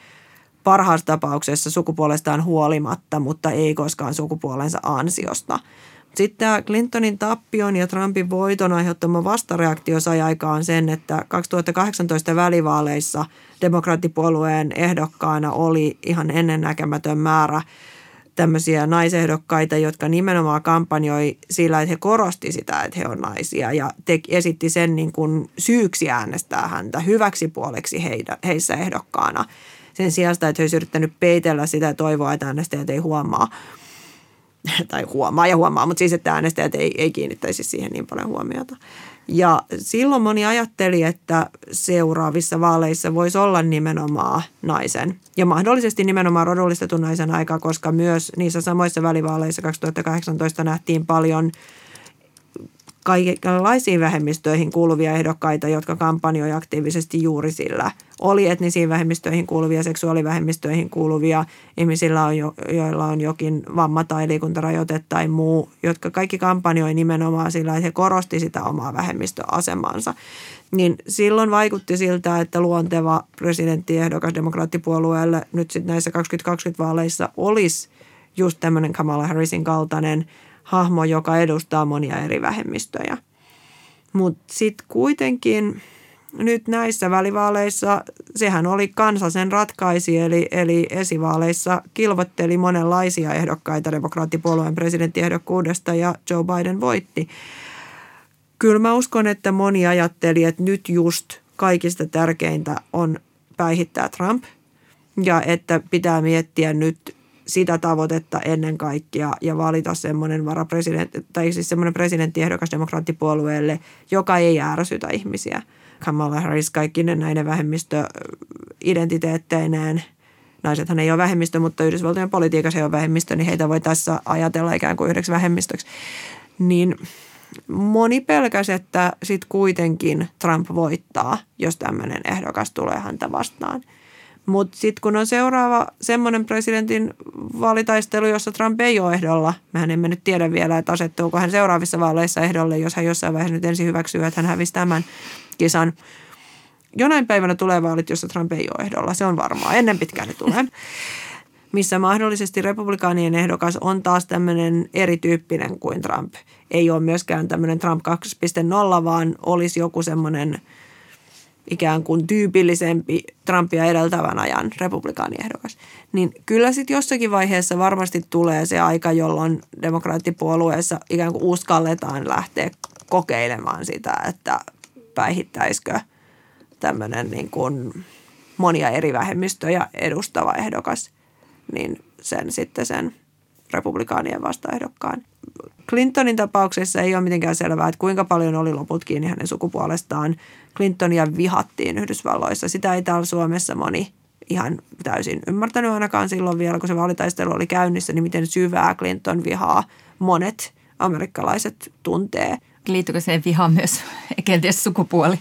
parhaassa tapauksessa sukupuolestaan huolimatta, mutta ei koskaan sukupuolensa ansiosta – sitten tämä Clintonin tappion ja Trumpin voiton aiheuttama vastareaktio sai aikaan sen, että 2018 välivaaleissa demokraattipuolueen ehdokkaana oli ihan ennennäkemätön määrä tämmöisiä naisehdokkaita, jotka nimenomaan kampanjoi sillä, että he korosti sitä, että he on naisia ja te, esitti sen niin kuin syyksi äänestää häntä hyväksi puoleksi heidän, heissä ehdokkaana. Sen sijaan, että he olisivat yrittänyt peitellä sitä ja toivoa, että äänestäjät ei huomaa – tai huomaa ja huomaa, mutta siis että äänestäjät ei, ei kiinnittäisi siihen niin paljon huomiota. Ja silloin moni ajatteli, että seuraavissa vaaleissa voisi olla nimenomaan naisen ja mahdollisesti nimenomaan rodullistetun naisen aika, koska myös niissä samoissa välivaaleissa 2018 nähtiin paljon – kaikenlaisiin vähemmistöihin kuuluvia ehdokkaita, jotka kampanjoi aktiivisesti juuri sillä. Oli etnisiin vähemmistöihin kuuluvia, seksuaalivähemmistöihin kuuluvia, ihmisillä, on jo, joilla on jokin vamma tai liikuntarajoite tai muu, jotka kaikki kampanjoi nimenomaan sillä, että he korosti sitä omaa vähemmistöasemansa. Niin silloin vaikutti siltä, että luonteva presidenttiehdokas demokraattipuolueelle nyt sitten näissä 2020 vaaleissa olisi just tämmöinen Kamala Harrisin kaltainen – hahmo, joka edustaa monia eri vähemmistöjä. Mutta sitten kuitenkin nyt näissä välivaaleissa, sehän oli kansa sen ratkaisi, eli, eli esivaaleissa kilvotteli monenlaisia ehdokkaita demokraattipuolueen presidenttiehdokkuudesta ja Joe Biden voitti. Kyllä mä uskon, että moni ajatteli, että nyt just kaikista tärkeintä on päihittää Trump ja että pitää miettiä nyt sitä tavoitetta ennen kaikkea ja valita semmoinen varapresidentti, tai siis semmoinen presidenttiehdokas demokraattipuolueelle, joka ei ärsytä ihmisiä. Kamala Harris kaikkinen näiden vähemmistöidentiteetteineen. Naisethan ei ole vähemmistö, mutta Yhdysvaltojen politiikassa ei ole vähemmistö, niin heitä voi tässä ajatella ikään kuin yhdeksi vähemmistöksi. Niin moni pelkäsi, että sitten kuitenkin Trump voittaa, jos tämmöinen ehdokas tulee häntä vastaan – mutta sitten kun on seuraava semmoinen presidentin vaalitaistelu, jossa Trump ei ole ehdolla, mehän emme nyt tiedä vielä, että asettuuko hän seuraavissa vaaleissa ehdolle, jos hän jossain vaiheessa nyt ensin hyväksyy, että hän hävisi tämän kisan. Jonain päivänä tulee vaalit, jossa Trump ei ole ehdolla, se on varmaa. Ennen pitkään ne tulee. Missä mahdollisesti republikaanien ehdokas on taas tämmöinen erityyppinen kuin Trump. Ei ole myöskään tämmöinen Trump 2.0, vaan olisi joku semmoinen – ikään kuin tyypillisempi Trumpia edeltävän ajan republikaaniehdokas. Niin kyllä sitten jossakin vaiheessa varmasti tulee se aika, jolloin demokraattipuolueessa ikään kuin uskalletaan lähteä kokeilemaan sitä, että päihittäisikö tämmöinen niin kuin monia eri vähemmistöjä edustava ehdokas, niin sen sitten sen republikaanien vastaehdokkaan. Clintonin tapauksessa ei ole mitenkään selvää, että kuinka paljon oli loput kiinni hänen sukupuolestaan. Clintonia vihattiin Yhdysvalloissa. Sitä ei täällä Suomessa moni ihan täysin ymmärtänyt ainakaan silloin vielä, kun se vaalitaistelu oli käynnissä, niin miten syvää Clinton vihaa monet amerikkalaiset tuntee. Liittyykö se vihaan myös kenties sukupuoli?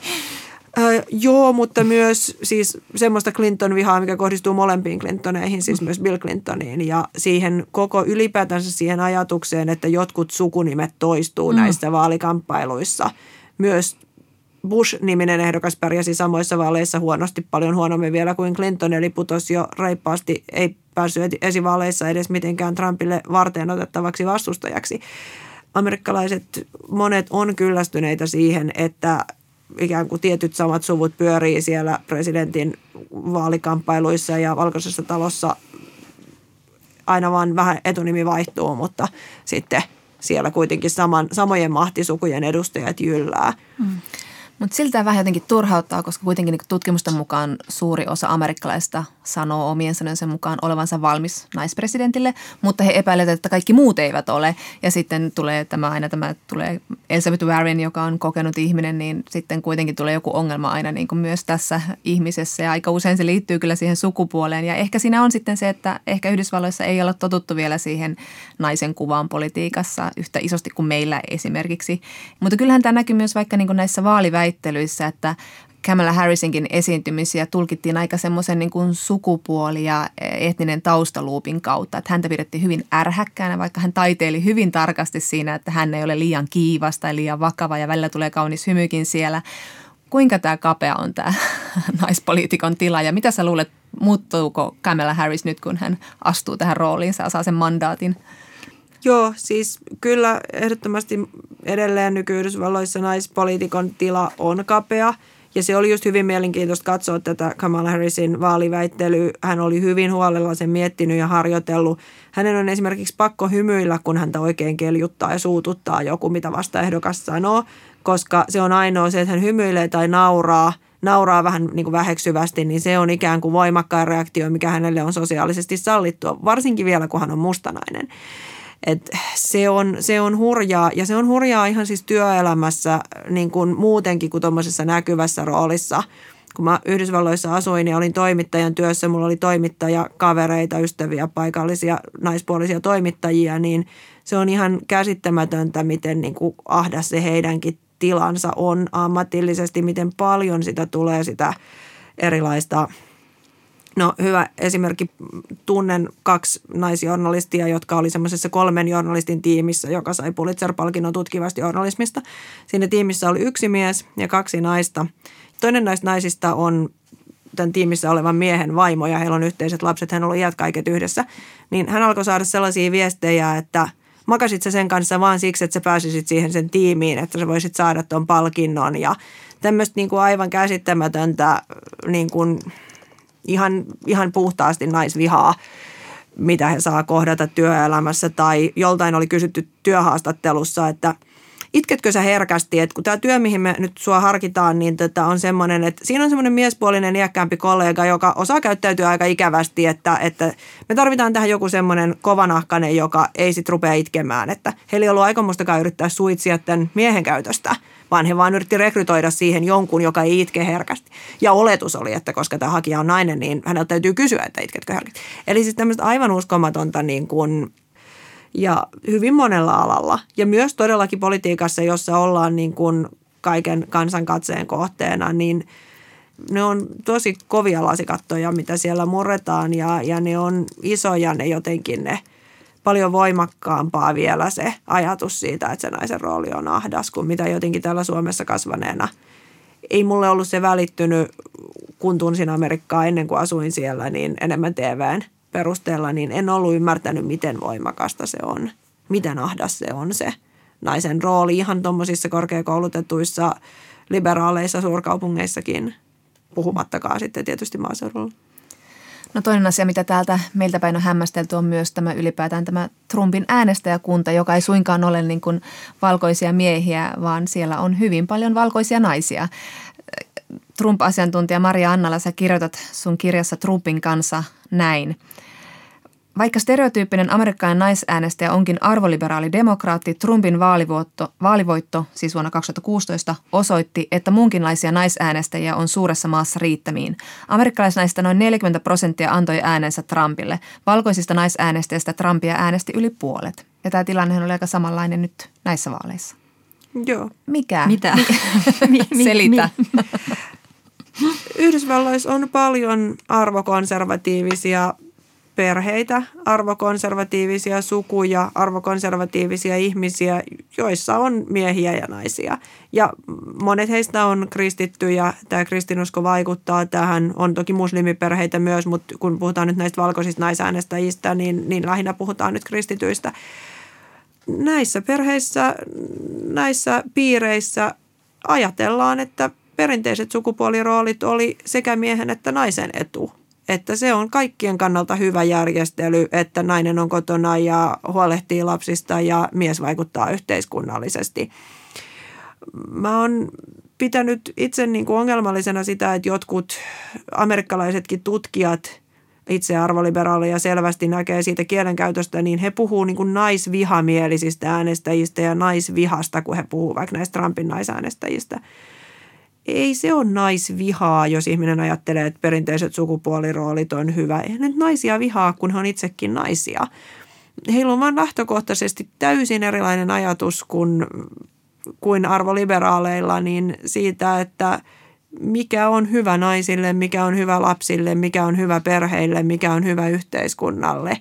Äh, joo, mutta myös siis semmoista Clinton-vihaa, mikä kohdistuu molempiin Clintoneihin, siis myös Bill Clintoniin. Ja siihen koko ylipäätänsä siihen ajatukseen, että jotkut sukunimet toistuu mm. näissä vaalikamppailuissa. Myös Bush-niminen ehdokas pärjäsi samoissa vaaleissa huonosti, paljon huonommin vielä kuin Clinton, eli putosi jo reippaasti, ei päässyt esivaaleissa edes mitenkään Trumpille varteen otettavaksi vastustajaksi. Amerikkalaiset monet on kyllästyneitä siihen, että ikään kuin tietyt samat suvut pyörii siellä presidentin vaalikamppailuissa ja valkoisessa talossa aina vaan vähän etunimi vaihtuu, mutta sitten siellä kuitenkin saman, samojen mahtisukujen edustajat jyllää. Mm. Mutta siltä vähän jotenkin turhauttaa, koska kuitenkin niin tutkimusten mukaan suuri osa amerikkalaista sanoo omien sanojensa mukaan olevansa valmis naispresidentille, mutta he epäilevät, että kaikki muut eivät ole. Ja sitten tulee tämä aina tämä tulee Elizabeth Warren, joka on kokenut ihminen, niin sitten kuitenkin tulee joku ongelma aina niin kuin myös tässä ihmisessä. Ja aika usein se liittyy kyllä siihen sukupuoleen. Ja ehkä siinä on sitten se, että ehkä Yhdysvalloissa ei olla totuttu vielä siihen naisen kuvaan politiikassa yhtä isosti kuin meillä esimerkiksi. Mutta kyllähän tämä näkyy myös vaikka niin kuin näissä vaaliväittelyissä, että Kamala Harrisinkin esiintymisiä tulkittiin aika semmoisen niin kuin sukupuoli- ja etninen taustaluupin kautta. Että häntä pidettiin hyvin ärhäkkäänä, vaikka hän taiteili hyvin tarkasti siinä, että hän ei ole liian kiivas tai liian vakava ja välillä tulee kaunis hymykin siellä. Kuinka tämä kapea on tämä naispoliitikon tila ja mitä sä luulet, muuttuuko Kamala Harris nyt, kun hän astuu tähän rooliin, saa sen mandaatin? Joo, siis kyllä ehdottomasti edelleen nyky-Yhdysvalloissa naispoliitikon tila on kapea. Ja se oli just hyvin mielenkiintoista katsoa tätä Kamala Harrisin vaaliväittelyä. Hän oli hyvin huolella sen miettinyt ja harjoitellut. Hänen on esimerkiksi pakko hymyillä, kun häntä oikein keljuttaa ja suututtaa joku, mitä vastaehdokas sanoo, koska se on ainoa se, että hän hymyilee tai nauraa – nauraa vähän niin kuin väheksyvästi, niin se on ikään kuin voimakkain reaktio, mikä hänelle on sosiaalisesti sallittua, varsinkin vielä kun hän on mustanainen. Et se, on, se on hurjaa ja se on hurjaa ihan siis työelämässä niin kuin muutenkin kuin tuommoisessa näkyvässä roolissa. Kun mä Yhdysvalloissa asuin ja olin toimittajan työssä, mulla oli toimittaja, kavereita, ystäviä, paikallisia naispuolisia toimittajia, niin se on ihan käsittämätöntä, miten niin kuin ahdas se heidänkin tilansa on ammatillisesti, miten paljon sitä tulee sitä erilaista – No hyvä esimerkki, tunnen kaksi naisjournalistia, jotka oli semmoisessa kolmen journalistin tiimissä, joka sai Pulitzer-palkinnon tutkivasti journalismista. Siinä tiimissä oli yksi mies ja kaksi naista. Toinen näistä naisista on tämän tiimissä olevan miehen vaimo ja heillä on yhteiset lapset, hän on ollut iät kaiket yhdessä. Niin hän alkoi saada sellaisia viestejä, että makasit sä sen kanssa vaan siksi, että sä pääsisit siihen sen tiimiin, että sä voisit saada tuon palkinnon ja tämmöistä niin kuin aivan käsittämätöntä niin kuin – ihan, ihan puhtaasti naisvihaa, mitä he saa kohdata työelämässä. Tai joltain oli kysytty työhaastattelussa, että itketkö sä herkästi, että kun tämä työ, mihin me nyt sua harkitaan, niin tota on semmoinen, että siinä on semmoinen miespuolinen iäkkäämpi kollega, joka osaa käyttäytyä aika ikävästi, että, että me tarvitaan tähän joku semmoinen kovanahkainen, joka ei sit rupea itkemään, että heillä ei ollut aikomustakaan yrittää suitsia tämän miehen käytöstä – vaan he vaan yritti rekrytoida siihen jonkun, joka ei itke herkästi. Ja oletus oli, että koska tämä hakija on nainen, niin häneltä täytyy kysyä, että itketkö herkästi. Eli siis tämmöistä aivan uskomatonta niin kuin, ja hyvin monella alalla. Ja myös todellakin politiikassa, jossa ollaan niin kuin kaiken kansan katseen kohteena, niin ne on tosi kovia lasikattoja, mitä siellä murretaan ja, ja ne on isoja ne jotenkin ne – paljon voimakkaampaa vielä se ajatus siitä, että se naisen rooli on ahdas, kuin mitä jotenkin täällä Suomessa kasvaneena. Ei mulle ollut se välittynyt, kun tunsin Amerikkaa ennen kuin asuin siellä, niin enemmän TVn perusteella, niin en ollut ymmärtänyt, miten voimakasta se on. Miten ahdas se on se naisen rooli ihan tuommoisissa korkeakoulutetuissa liberaaleissa suurkaupungeissakin, puhumattakaan sitten tietysti maaseudulla. No toinen asia, mitä täältä meiltä päin on hämmästelty, on myös tämä ylipäätään tämä Trumpin äänestäjäkunta, joka ei suinkaan ole niin kuin valkoisia miehiä, vaan siellä on hyvin paljon valkoisia naisia. Trump-asiantuntija Maria Annala, sä kirjoitat sun kirjassa Trumpin kanssa näin – vaikka stereotyyppinen amerikkalainen naisäänestäjä onkin arvoliberaali demokraatti, Trumpin vaalivoitto, vaalivoitto, siis vuonna 2016, osoitti, että muunkinlaisia naisäänestäjiä on suuressa maassa riittämiin. Amerikkalaisnaista noin 40 prosenttia antoi äänensä Trumpille. Valkoisista naisäänestäjistä Trumpia äänesti yli puolet. Ja tämä tilanne oli aika samanlainen nyt näissä vaaleissa. Joo. Mikä? Mitä? Selitä. Yhdysvalloissa on paljon arvokonservatiivisia perheitä, arvokonservatiivisia sukuja, arvokonservatiivisia ihmisiä, joissa on miehiä ja naisia. Ja monet heistä on kristittyjä. Tämä kristinusko vaikuttaa tähän. On toki muslimiperheitä myös, mutta kun puhutaan nyt näistä valkoisista naisäänestäjistä, niin, niin lähinnä puhutaan nyt kristityistä. Näissä perheissä, näissä piireissä ajatellaan, että perinteiset sukupuoliroolit oli sekä miehen että naisen etu että se on kaikkien kannalta hyvä järjestely, että nainen on kotona ja huolehtii lapsista ja mies vaikuttaa yhteiskunnallisesti. Mä oon pitänyt itse niin kuin ongelmallisena sitä, että jotkut amerikkalaisetkin tutkijat itse arvoliberaaleja selvästi näkee siitä kielenkäytöstä, niin he puhuu niin kuin naisvihamielisistä äänestäjistä ja naisvihasta, kun he puhuu vaikka näistä Trumpin naisäänestäjistä. Ei se ole naisvihaa, jos ihminen ajattelee, että perinteiset sukupuoliroolit on hyvä. Ei nyt naisia vihaa, kun he on itsekin naisia. Heillä on vain lähtökohtaisesti täysin erilainen ajatus kuin, kuin arvoliberaaleilla niin siitä, että – mikä on hyvä naisille, mikä on hyvä lapsille, mikä on hyvä perheille, mikä on hyvä yhteiskunnalle.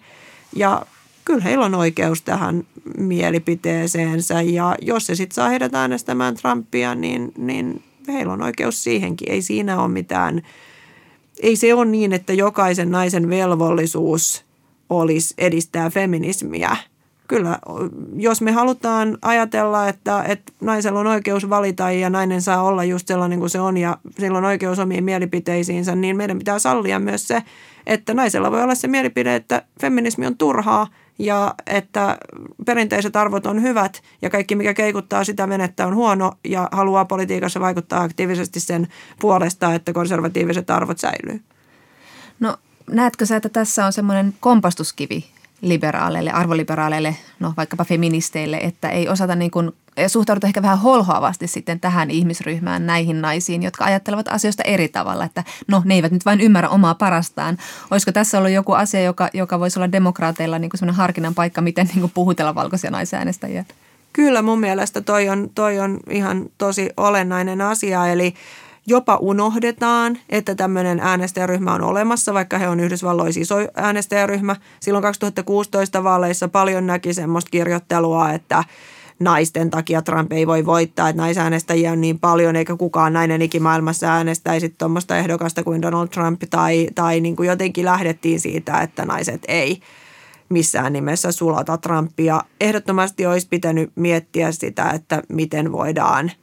Ja kyllä heillä on oikeus tähän mielipiteeseensä ja jos se sitten saa heidät äänestämään Trumpia, niin, niin heillä on oikeus siihenkin. Ei siinä ole mitään, ei se ole niin, että jokaisen naisen velvollisuus olisi edistää feminismiä – kyllä, jos me halutaan ajatella, että, että naisella on oikeus valita ja nainen saa olla just sellainen kuin se on ja sillä on oikeus omiin mielipiteisiinsä, niin meidän pitää sallia myös se, että naisella voi olla se mielipide, että feminismi on turhaa ja että perinteiset arvot on hyvät ja kaikki, mikä keikuttaa sitä venettä on huono ja haluaa politiikassa vaikuttaa aktiivisesti sen puolesta, että konservatiiviset arvot säilyy. No näetkö sä, että tässä on semmoinen kompastuskivi liberaaleille, arvoliberaaleille, no vaikkapa feministeille, että ei osata niin kuin, suhtauduta ehkä vähän holhoavasti sitten tähän ihmisryhmään, näihin naisiin, jotka ajattelevat asioista eri tavalla, että no ne eivät nyt vain ymmärrä omaa parastaan. Olisiko tässä ollut joku asia, joka, joka voisi olla demokraateilla niin kuin harkinnan paikka, miten niin kuin puhutella valkoisia naisäänestäjiä? Kyllä mun mielestä toi on, toi on ihan tosi olennainen asia, eli jopa unohdetaan, että tämmöinen äänestäjäryhmä on olemassa, vaikka he on Yhdysvalloissa iso äänestäjäryhmä. Silloin 2016 vaaleissa paljon näki semmoista kirjoittelua, että naisten takia Trump ei voi voittaa, että naisäänestäjiä on niin paljon, eikä kukaan nainen ikimaailmassa äänestäisi tuommoista ehdokasta kuin Donald Trump, tai, tai niin kuin jotenkin lähdettiin siitä, että naiset ei missään nimessä sulata Trumpia. Ehdottomasti olisi pitänyt miettiä sitä, että miten voidaan –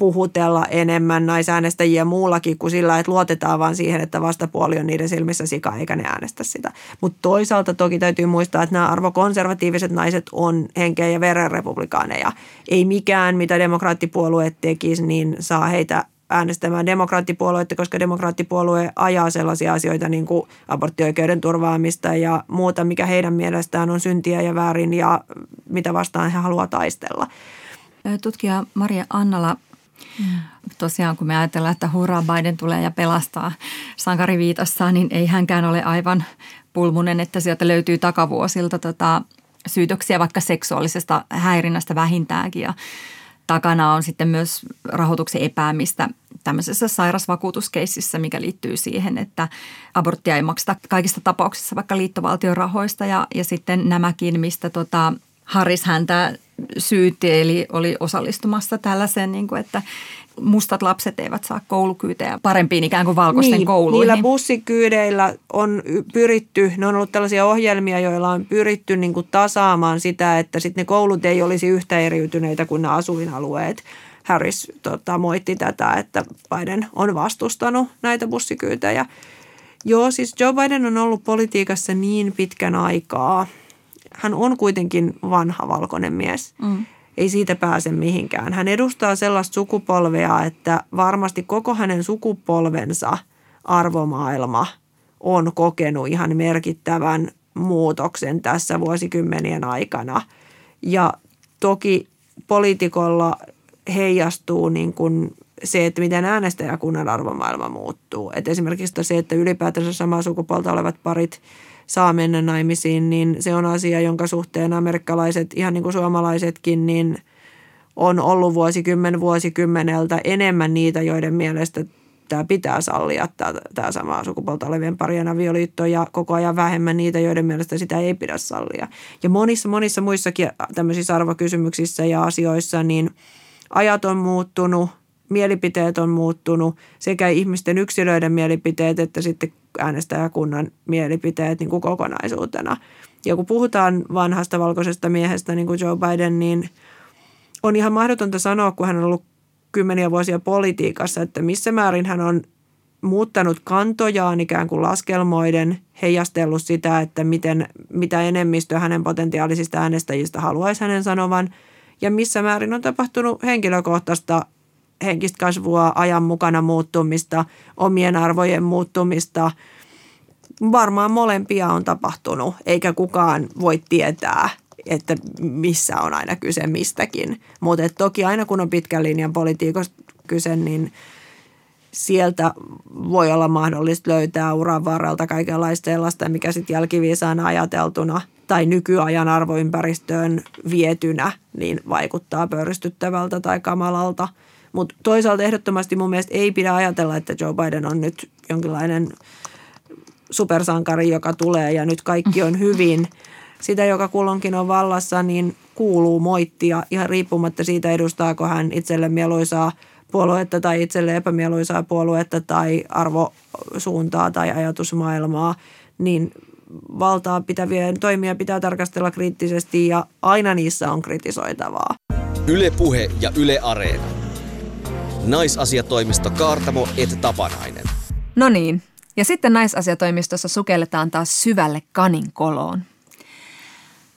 puhutella enemmän naisäänestäjiä muullakin kuin sillä, että luotetaan vaan siihen, että vastapuoli on niiden silmissä sika eikä ne äänestä sitä. Mutta toisaalta toki täytyy muistaa, että nämä arvokonservatiiviset naiset on henkeä ja veren republikaaneja. Ei mikään, mitä demokraattipuolue tekisi, niin saa heitä äänestämään demokraattipuolueita, koska demokraattipuolue ajaa sellaisia asioita niin kuin aborttioikeuden turvaamista ja muuta, mikä heidän mielestään on syntiä ja väärin ja mitä vastaan he haluavat taistella. Tutkija Maria Annala, Tosiaan kun me ajatellaan, että hurraa Biden tulee ja pelastaa sankariviitossa, niin ei hänkään ole aivan pulmunen, että sieltä löytyy takavuosilta tota, syytöksiä vaikka seksuaalisesta häirinnästä vähintäänkin. Ja takana on sitten myös rahoituksen epäämistä tämmöisessä sairasvakuutuskeississä, mikä liittyy siihen, että aborttia ei makseta kaikista tapauksissa vaikka liittovaltion rahoista. Ja, ja sitten nämäkin, mistä tota, Harris häntä syytti, eli oli osallistumassa tällaiseen, niin kuin, että mustat lapset eivät saa koulukyytejä parempiin ikään kuin valkoisten niin, kouluihin. Niillä bussikyydeillä on pyritty, ne on ollut tällaisia ohjelmia, joilla on pyritty niin kuin tasaamaan sitä, että sitten ne koulut ei olisi yhtä eriytyneitä kuin ne asuinalueet. Harris tota, moitti tätä, että Biden on vastustanut näitä bussikyytejä. Joo, siis Joe Biden on ollut politiikassa niin pitkän aikaa – hän on kuitenkin vanha valkoinen mies. Mm. Ei siitä pääse mihinkään. Hän edustaa sellaista sukupolvea, että varmasti koko hänen sukupolvensa arvomaailma on kokenut ihan merkittävän muutoksen tässä vuosikymmenien aikana. Ja toki poliitikolla heijastuu niin kuin se, että miten äänestäjäkunnan arvomaailma muuttuu. Et esimerkiksi se, että ylipäätänsä samaa sukupuolta olevat parit – saa mennä naimisiin, niin se on asia, jonka suhteen amerikkalaiset, ihan niin kuin suomalaisetkin, niin on ollut vuosikymmen vuosikymmeneltä enemmän niitä, joiden mielestä tämä pitää sallia, tämä, tämä samaa sukupuolta olevien parien avioliitto ja koko ajan vähemmän niitä, joiden mielestä sitä ei pidä sallia. Ja monissa, monissa muissakin tämmöisissä arvokysymyksissä ja asioissa, niin ajat on muuttunut, mielipiteet on muuttunut, sekä ihmisten yksilöiden mielipiteet että sitten äänestäjäkunnan mielipiteet niin kuin kokonaisuutena. Ja kun puhutaan vanhasta valkoisesta miehestä, niin kuin Joe Biden, niin on ihan mahdotonta sanoa, kun hän on ollut kymmeniä vuosia politiikassa, että missä määrin hän on muuttanut kantojaan ikään kuin laskelmoiden, heijastellut sitä, että miten, mitä enemmistö hänen potentiaalisista äänestäjistä haluaisi hänen sanovan, ja missä määrin on tapahtunut henkilökohtaista henkistä kasvua, ajan mukana muuttumista, omien arvojen muuttumista. Varmaan molempia on tapahtunut, eikä kukaan voi tietää, että missä on aina kyse mistäkin. Mutta toki aina kun on pitkän linjan politiikosta kyse, niin sieltä voi olla mahdollista löytää uran varrelta kaikenlaista sellaista, mikä sitten jälkiviisaana ajateltuna tai nykyajan arvoympäristöön vietynä, niin vaikuttaa pöyristyttävältä tai kamalalta. Mutta toisaalta ehdottomasti mun mielestä ei pidä ajatella, että Joe Biden on nyt jonkinlainen supersankari, joka tulee ja nyt kaikki on hyvin – sitä, joka kulloinkin on vallassa, niin kuuluu moittia ihan riippumatta siitä, edustaako hän itselle mieluisaa puoluetta tai itselle epämieluisaa puoluetta tai arvosuuntaa tai ajatusmaailmaa, niin valtaa pitävien toimia pitää tarkastella kriittisesti ja aina niissä on kritisoitavaa. Ylepuhe ja Yle Areena. Naisasiatoimisto Kaartamo et Tapanainen. No niin, ja sitten naisasiatoimistossa sukelletaan taas syvälle kaninkoloon.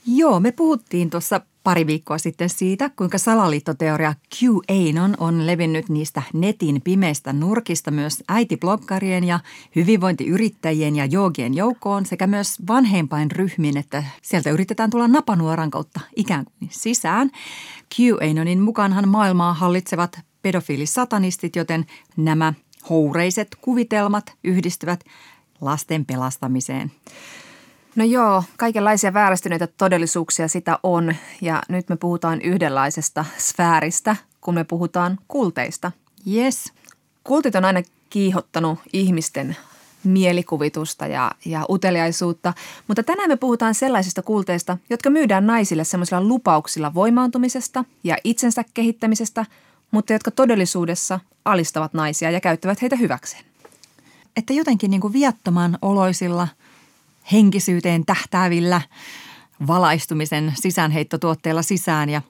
Joo, me puhuttiin tuossa pari viikkoa sitten siitä, kuinka salaliittoteoria QAnon on levinnyt niistä netin pimeistä nurkista myös äitibloggarien ja hyvinvointiyrittäjien ja joogien joukkoon sekä myös vanhempain ryhmiin, että sieltä yritetään tulla napanuoran kautta ikään kuin sisään. QAnonin mukaanhan maailmaa hallitsevat pedofiilisatanistit, joten nämä houreiset kuvitelmat yhdistyvät lasten pelastamiseen. No joo, kaikenlaisia vääristyneitä todellisuuksia sitä on ja nyt me puhutaan yhdenlaisesta sfääristä, kun me puhutaan kulteista. Yes. Kultit on aina kiihottanut ihmisten mielikuvitusta ja, ja uteliaisuutta, mutta tänään me puhutaan sellaisista kulteista, jotka myydään naisille semmoisilla lupauksilla voimaantumisesta ja itsensä kehittämisestä, mutta jotka todellisuudessa alistavat naisia ja käyttävät heitä hyväkseen. Että jotenkin niin kuin viattoman oloisilla – henkisyyteen tähtäävillä valaistumisen sisäänheittotuotteilla sisään ja,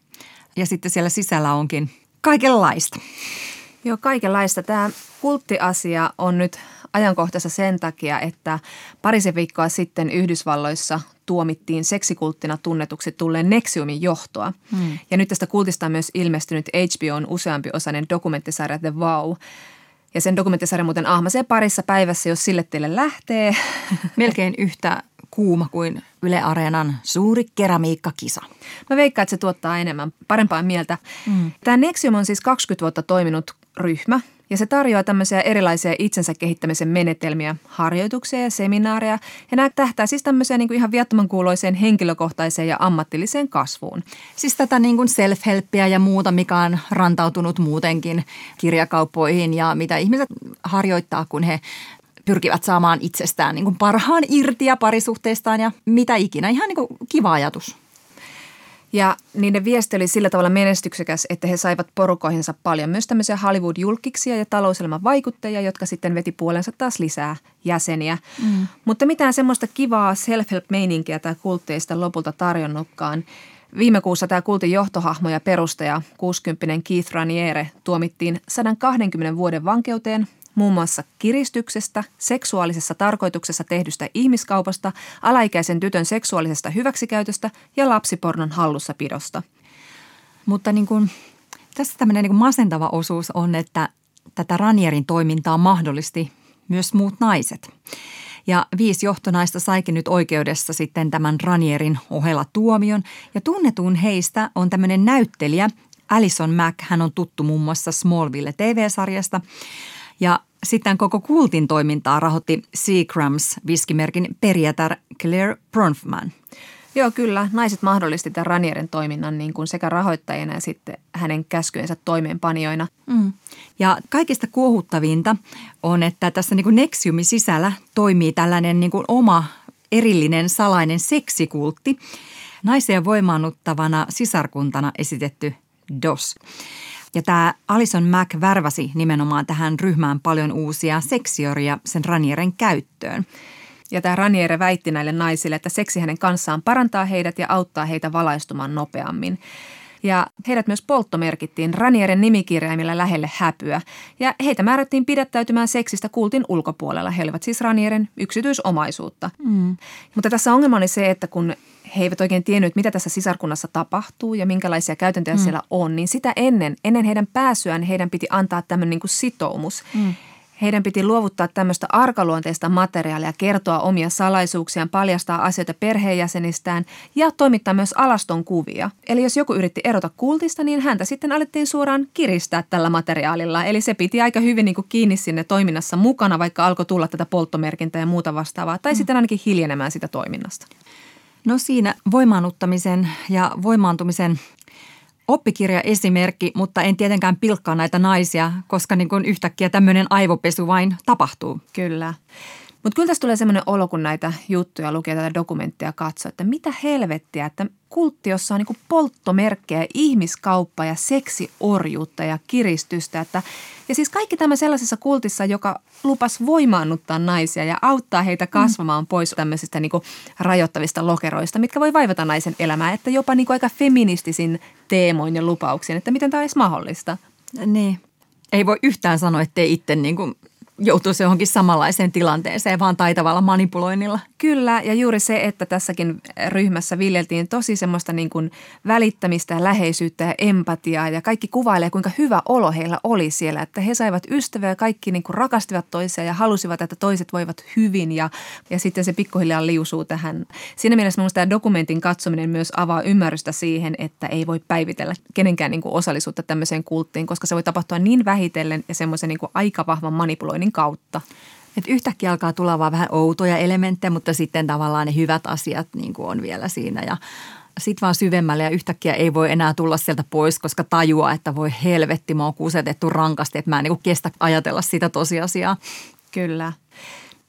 ja sitten siellä sisällä onkin kaikenlaista. Joo, kaikenlaista. Tämä kulttiasia on nyt ajankohtaisessa sen takia, että parisen viikkoa sitten Yhdysvalloissa tuomittiin seksikulttina tunnetuksi tulleen Nexiumin johtoa. Hmm. Ja nyt tästä kultista on myös ilmestynyt HBOn useampi osainen dokumenttisarja The Vow, ja sen dokumenttisarja muuten ahmasee parissa päivässä, jos sille teille lähtee. Melkein yhtä kuuma kuin Yle Areenan suuri keramiikkakisa. Mä veikkaan, että se tuottaa enemmän, parempaa mieltä. Mm. Tämä Nexium on siis 20 vuotta toiminut ryhmä, ja se tarjoaa tämmöisiä erilaisia itsensä kehittämisen menetelmiä, harjoituksia ja seminaareja. Ja nämä tähtää siis tämmöiseen niin kuin ihan viattoman kuuloiseen henkilökohtaiseen ja ammatilliseen kasvuun. Siis tätä niin kuin self-helppiä ja muuta, mikä on rantautunut muutenkin kirjakauppoihin ja mitä ihmiset harjoittaa, kun he pyrkivät saamaan itsestään niin kuin parhaan irti ja parisuhteestaan ja mitä ikinä. Ihan niin kuin kiva ajatus. Ja niiden viesti oli sillä tavalla menestyksekäs, että he saivat porukoihinsa paljon myös tämmöisiä Hollywood-julkiksia ja talouselämän vaikuttajia, jotka sitten veti puolensa taas lisää jäseniä. Mm. Mutta mitään semmoista kivaa self-help-meininkiä tai kultteista lopulta tarjonnutkaan. Viime kuussa tämä kultin johtohahmo ja perustaja, 60 Keith Raniere, tuomittiin 120 vuoden vankeuteen muun muassa kiristyksestä, seksuaalisessa tarkoituksessa tehdystä ihmiskaupasta, alaikäisen tytön seksuaalisesta hyväksikäytöstä ja lapsipornon hallussapidosta. Mutta niin kuin, tässä tämmöinen niin masentava osuus on, että tätä Ranierin toimintaa mahdollisti myös muut naiset. Ja viisi johtonaista saikin nyt oikeudessa sitten tämän Ranierin ohella tuomion. Ja tunnetun heistä on tämmöinen näyttelijä Alison Mack. Hän on tuttu muun muassa Smallville TV-sarjasta. Ja sitten koko kultin toimintaa rahoitti Seagrams viskimerkin perijätär Claire Bronfman. Joo, kyllä. Naiset mahdollisti tämän Ranierin toiminnan niin kuin sekä rahoittajina ja sitten hänen käskyensä toimeenpanijoina. Mm. Ja kaikista kuohuttavinta on, että tässä niin kuin Nexiumin sisällä toimii tällainen niin kuin oma erillinen salainen seksikultti. Naisia voimaannuttavana sisarkuntana esitetty DOS. Ja tämä Alison Mack värväsi nimenomaan tähän ryhmään paljon uusia seksioria sen Ranieren käyttöön. Ja tämä Raniere väitti näille naisille, että seksi hänen kanssaan parantaa heidät ja auttaa heitä valaistumaan nopeammin. Ja heidät myös polttomerkittiin Ranieren nimikirjaimilla lähelle häpyä. Ja heitä määrättiin pidättäytymään seksistä kultin ulkopuolella. He olivat siis Ranieren yksityisomaisuutta. Mm. Mutta tässä ongelma oli se, että kun he eivät oikein tiennyt, mitä tässä sisarkunnassa tapahtuu ja minkälaisia käytäntöjä mm. siellä on, niin sitä ennen, ennen heidän pääsyään heidän piti antaa tämmöinen niin kuin sitoumus. Mm. Heidän piti luovuttaa tämmöistä arkaluonteista materiaalia, kertoa omia salaisuuksiaan, paljastaa asioita perheenjäsenistään ja toimittaa myös alaston kuvia. Eli jos joku yritti erota kultista, niin häntä sitten alettiin suoraan kiristää tällä materiaalilla. Eli se piti aika hyvin niin kuin kiinni sinne toiminnassa mukana, vaikka alkoi tulla tätä polttomerkintää ja muuta vastaavaa, tai mm. sitten ainakin hiljenemään sitä toiminnasta. No siinä voimaanuttamisen ja voimaantumisen oppikirja esimerkki, mutta en tietenkään pilkkaa näitä naisia, koska niin kuin yhtäkkiä tämmöinen aivopesu vain tapahtuu. Kyllä. Mutta kyllä tässä tulee semmoinen olo, kun näitä juttuja lukee tätä dokumenttia katsoo, että mitä helvettiä, että kultti, jossa on niin polttomerkkejä, ihmiskauppa ja seksiorjuutta ja kiristystä. Että, ja siis kaikki tämä sellaisessa kultissa, joka lupas voimaannuttaa naisia ja auttaa heitä kasvamaan pois tämmöisistä niin rajoittavista lokeroista, mitkä voi vaivata naisen elämää, että jopa niin aika feministisin teemoin ja lupauksin, että miten tämä olisi mahdollista. Niin. Ei voi yhtään sanoa, ettei itse niin kuin joutuisi johonkin samanlaiseen tilanteeseen, vaan taitavalla manipuloinnilla. Kyllä, ja juuri se, että tässäkin ryhmässä viljeltiin tosi semmoista niin kuin välittämistä ja läheisyyttä ja empatiaa ja kaikki kuvailee, kuinka hyvä olo heillä oli siellä, että he saivat ystäviä ja kaikki niin kuin rakastivat toisia ja halusivat, että toiset voivat hyvin ja, ja sitten se pikkuhiljaa liusuu tähän. Siinä mielessä minusta tämä dokumentin katsominen myös avaa ymmärrystä siihen, että ei voi päivitellä kenenkään niin kuin osallisuutta tämmöiseen kulttiin, koska se voi tapahtua niin vähitellen ja semmoisen niin kuin aika vahvan manipuloinnin kautta. Et yhtäkkiä alkaa tulla vaan vähän outoja elementtejä, mutta sitten tavallaan ne hyvät asiat niin kuin on vielä siinä ja sitten vaan syvemmälle ja yhtäkkiä ei voi enää tulla sieltä pois, koska tajua, että voi helvetti, mä oon kusetettu rankasti, että mä en niin kestä ajatella sitä tosiasiaa. Kyllä.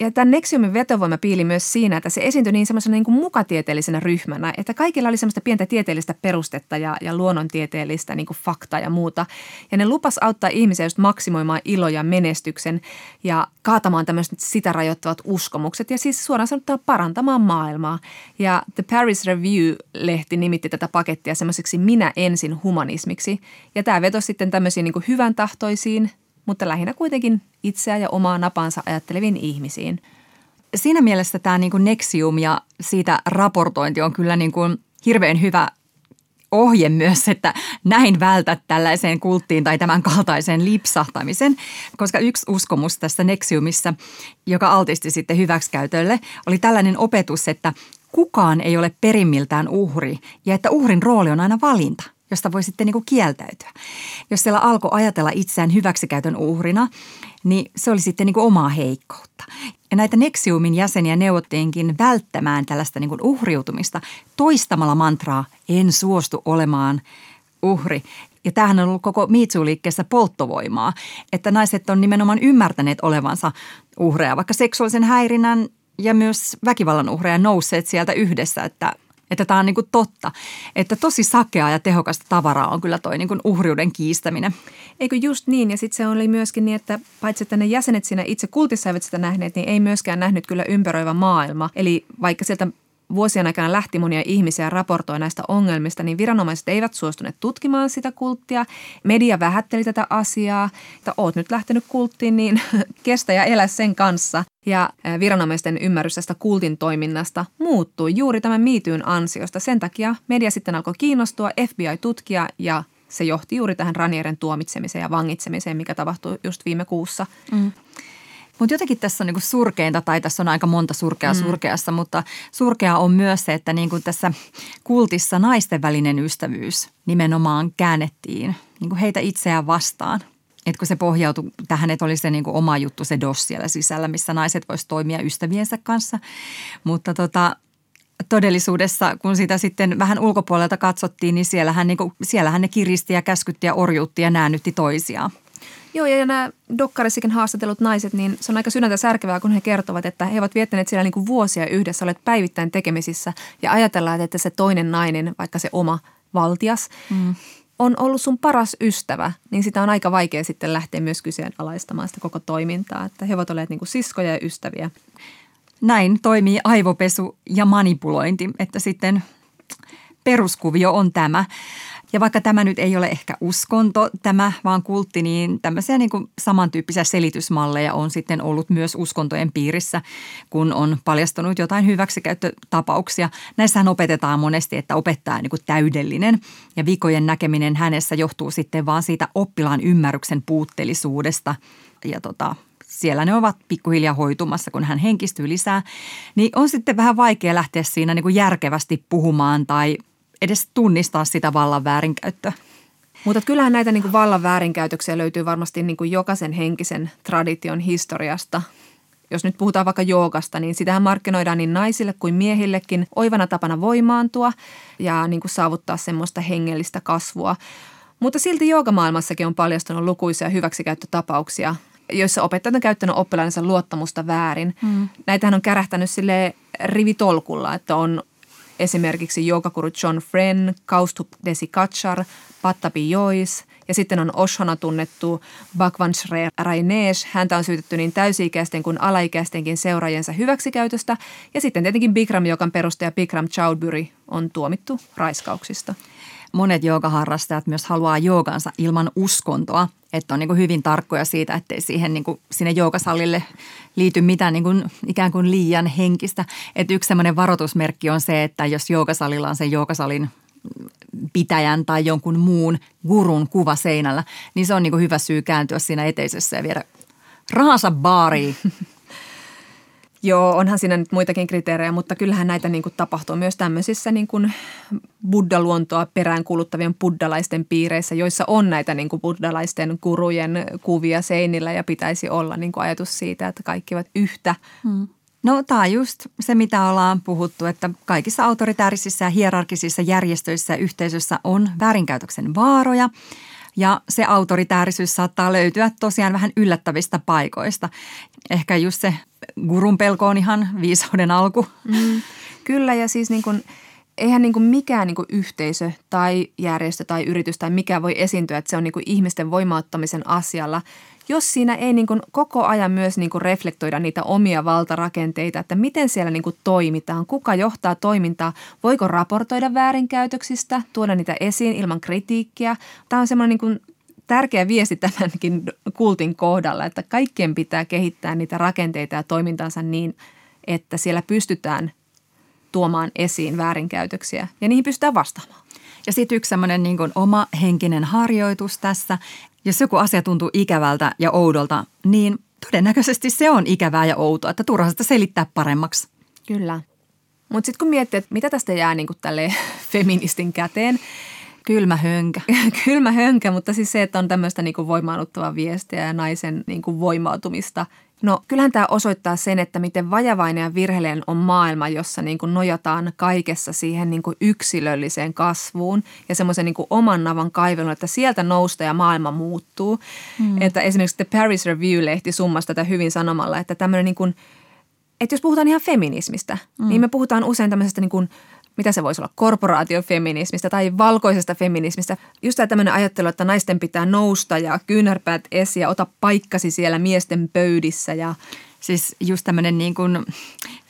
Ja tämän Nexiumin vetovoima piili myös siinä, että se esiintyi niin semmoisena niin mukatieteellisenä ryhmänä, että kaikilla oli semmoista pientä tieteellistä perustetta ja, ja luonnontieteellistä niin kuin faktaa ja muuta. Ja ne lupas auttaa ihmisiä just maksimoimaan ilo ja menestyksen ja kaatamaan tämmöiset sitä rajoittavat uskomukset ja siis suoraan sanottuna parantamaan maailmaa. Ja The Paris Review-lehti nimitti tätä pakettia semmoiseksi minä ensin humanismiksi. Ja tämä vetosi sitten tämmöisiin niin kuin hyvän tahtoisiin mutta lähinnä kuitenkin itseä ja omaa napansa ajatteleviin ihmisiin. Siinä mielessä tämä niin kuin Nexium ja siitä raportointi on kyllä niin kuin hirveän hyvä ohje myös, että näin vältät tällaiseen kulttiin tai tämän kaltaisen lipsahtamisen, koska yksi uskomus tässä Nexiumissa, joka altisti sitten hyväksikäytölle, oli tällainen opetus, että kukaan ei ole perimmiltään uhri ja että uhrin rooli on aina valinta josta voi sitten niin kuin kieltäytyä. Jos siellä alkoi ajatella itseään hyväksikäytön uhrina, niin se oli sitten niin kuin omaa heikkoutta. Ja näitä Nexiumin jäseniä neuvottiinkin välttämään tällaista niin kuin uhriutumista toistamalla mantraa en suostu olemaan uhri. Ja tämähän on ollut koko Miitsu-liikkeessä polttovoimaa, että naiset on nimenomaan ymmärtäneet olevansa uhreja, vaikka seksuaalisen häirinnän ja myös väkivallan uhreja nousseet sieltä yhdessä, että että tämä on niin kuin totta, että tosi sakeaa ja tehokasta tavaraa on kyllä toi niin kuin uhriuden kiistäminen. Eikö just niin? Ja sitten se oli myöskin niin, että paitsi että ne jäsenet siinä itse kultissa eivät sitä nähneet, niin ei myöskään nähnyt kyllä ympäröivä maailma. Eli vaikka sieltä vuosien aikana lähti monia ihmisiä raportoi näistä ongelmista, niin viranomaiset eivät suostuneet tutkimaan sitä kulttia. Media vähätteli tätä asiaa, että oot nyt lähtenyt kulttiin, niin kestä ja elä sen kanssa. Ja viranomaisten ymmärrys tästä kultin toiminnasta muuttui juuri tämän miityyn ansiosta. Sen takia media sitten alkoi kiinnostua, FBI tutkia ja se johti juuri tähän Ranieren tuomitsemiseen ja vangitsemiseen, mikä tapahtui just viime kuussa. Mm. Mutta jotenkin tässä on niinku surkeinta, tai tässä on aika monta surkea mm. surkeassa, mutta surkea on myös se, että niinku tässä kultissa naisten välinen ystävyys nimenomaan käännettiin niinku heitä itseään vastaan. Et kun se pohjautui tähän, että oli se niinku oma juttu, se DOS siellä sisällä, missä naiset voisivat toimia ystäviensä kanssa. Mutta tota, todellisuudessa, kun sitä sitten vähän ulkopuolelta katsottiin, niin siellähän, niinku, siellähän ne kiristi ja käskytti ja orjuutti ja näännytti toisiaan. Joo, ja nämä dokkarissakin haastatellut naiset, niin se on aika sydäntä särkevää, kun he kertovat, että he ovat viettäneet siellä niin kuin vuosia yhdessä, olet päivittäin tekemisissä ja ajatellaan, että se toinen nainen, vaikka se oma valtias, mm. on ollut sun paras ystävä, niin sitä on aika vaikea sitten lähteä myös kyseenalaistamaan sitä koko toimintaa, että he ovat olleet niin kuin siskoja ja ystäviä. Näin toimii aivopesu ja manipulointi, että sitten peruskuvio on tämä. Ja vaikka tämä nyt ei ole ehkä uskonto, tämä vaan kultti, niin tämmöisiä niin kuin samantyyppisiä selitysmalleja on sitten ollut myös uskontojen piirissä, kun on paljastunut jotain hyväksikäyttötapauksia. Näissähän opetetaan monesti, että opettaja on niin kuin täydellinen ja vikojen näkeminen hänessä johtuu sitten vaan siitä oppilaan ymmärryksen puutteellisuudesta ja tota, siellä ne ovat pikkuhiljaa hoitumassa, kun hän henkistyy lisää, niin on sitten vähän vaikea lähteä siinä niin kuin järkevästi puhumaan tai edes tunnistaa sitä vallan väärinkäyttöä. Mutta kyllähän näitä niin kuin vallan väärinkäytöksiä löytyy varmasti niin kuin jokaisen henkisen tradition historiasta. Jos nyt puhutaan vaikka joogasta, niin sitähän markkinoidaan niin naisille kuin miehillekin oivana tapana voimaantua ja niin kuin saavuttaa semmoista hengellistä kasvua. Mutta silti joogamaailmassakin on paljastunut lukuisia hyväksikäyttötapauksia, joissa opettajat on käyttänyt oppilaansa luottamusta väärin. Mm. Näitähän on kärähtänyt sille rivitolkulla, että on esimerkiksi joogakuru John Fren, Kaustup Desi Kachar, Pattabi Jois ja sitten on Oshona tunnettu Bhagwan Shre Rainesh. Häntä on syytetty niin täysi-ikäisten kuin alaikäistenkin seuraajensa hyväksikäytöstä. Ja sitten tietenkin Bikram, joka perustaja Bikram Chowdhury on tuomittu raiskauksista monet joogaharrastajat myös haluaa joogansa ilman uskontoa, että on niin kuin hyvin tarkkoja siitä, ettei siihen niin kuin sinne joogasalille liity mitään niin kuin ikään kuin liian henkistä. Että yksi semmoinen varoitusmerkki on se, että jos joogasalilla on sen joogasalin pitäjän tai jonkun muun gurun kuva seinällä, niin se on niin kuin hyvä syy kääntyä siinä eteisessä ja viedä rahansa baariin. Joo, onhan siinä nyt muitakin kriteerejä, mutta kyllähän näitä niin kuin tapahtuu myös tämmöisissä niin kuin buddhaluontoa peräänkuluttavien buddhalaisten piireissä, joissa on näitä niin kuin buddhalaisten kurujen kuvia seinillä ja pitäisi olla niin kuin ajatus siitä, että kaikki ovat yhtä. Hmm. No tämä on just se, mitä ollaan puhuttu, että kaikissa autoritäärisissa ja hierarkisissa järjestöissä ja yhteisöissä on väärinkäytöksen vaaroja – ja se autoritäärisyys saattaa löytyä tosiaan vähän yllättävistä paikoista. Ehkä just se gurun pelko on ihan viisauden alku. Mm, kyllä ja siis niin kuin, eihän niin kuin mikään niin kuin yhteisö tai järjestö tai yritys tai mikä voi esiintyä, että se on niin kuin ihmisten voimauttamisen asialla – jos siinä ei niin kuin koko ajan myös niin kuin reflektoida niitä omia valtarakenteita, että miten siellä niin kuin toimitaan, kuka johtaa toimintaa, voiko raportoida väärinkäytöksistä, tuoda niitä esiin ilman kritiikkiä. Tämä on semmoinen niin kuin tärkeä viesti tämänkin kultin kohdalla, että kaikkien pitää kehittää niitä rakenteita ja toimintansa niin, että siellä pystytään tuomaan esiin väärinkäytöksiä ja niihin pystytään vastaamaan. Ja sitten yksi semmoinen niin oma henkinen harjoitus tässä, jos joku asia tuntuu ikävältä ja oudolta, niin todennäköisesti se on ikävää ja outoa, että turha sitä selittää paremmaksi. Kyllä. Mutta sitten kun miettii, että mitä tästä jää niin tälle feministin käteen, Kylmä hönkä. Kylmä hönkä, mutta siis se, että on tämmöistä niin voimaannuttavaa viestiä ja naisen niin kuin voimautumista No kyllähän tämä osoittaa sen, että miten vajavainen ja virheellinen on maailma, jossa niin kuin nojataan kaikessa siihen niin kuin yksilölliseen kasvuun ja semmoisen niin oman navan kaivelun, että sieltä nousta ja maailma muuttuu. Hmm. Että esimerkiksi The Paris Review-lehti summasi tätä hyvin sanomalla, että tämmöinen niin kuin, että jos puhutaan ihan feminismistä, hmm. niin me puhutaan usein tämmöisestä niin kuin mitä se voisi olla, korporaatiofeminismistä tai valkoisesta feminismistä. Just tämä tämmöinen ajattelu, että naisten pitää nousta ja kyynärpäät esiin ja ota paikkasi siellä miesten pöydissä. Ja... Siis just tämmöinen niin kuin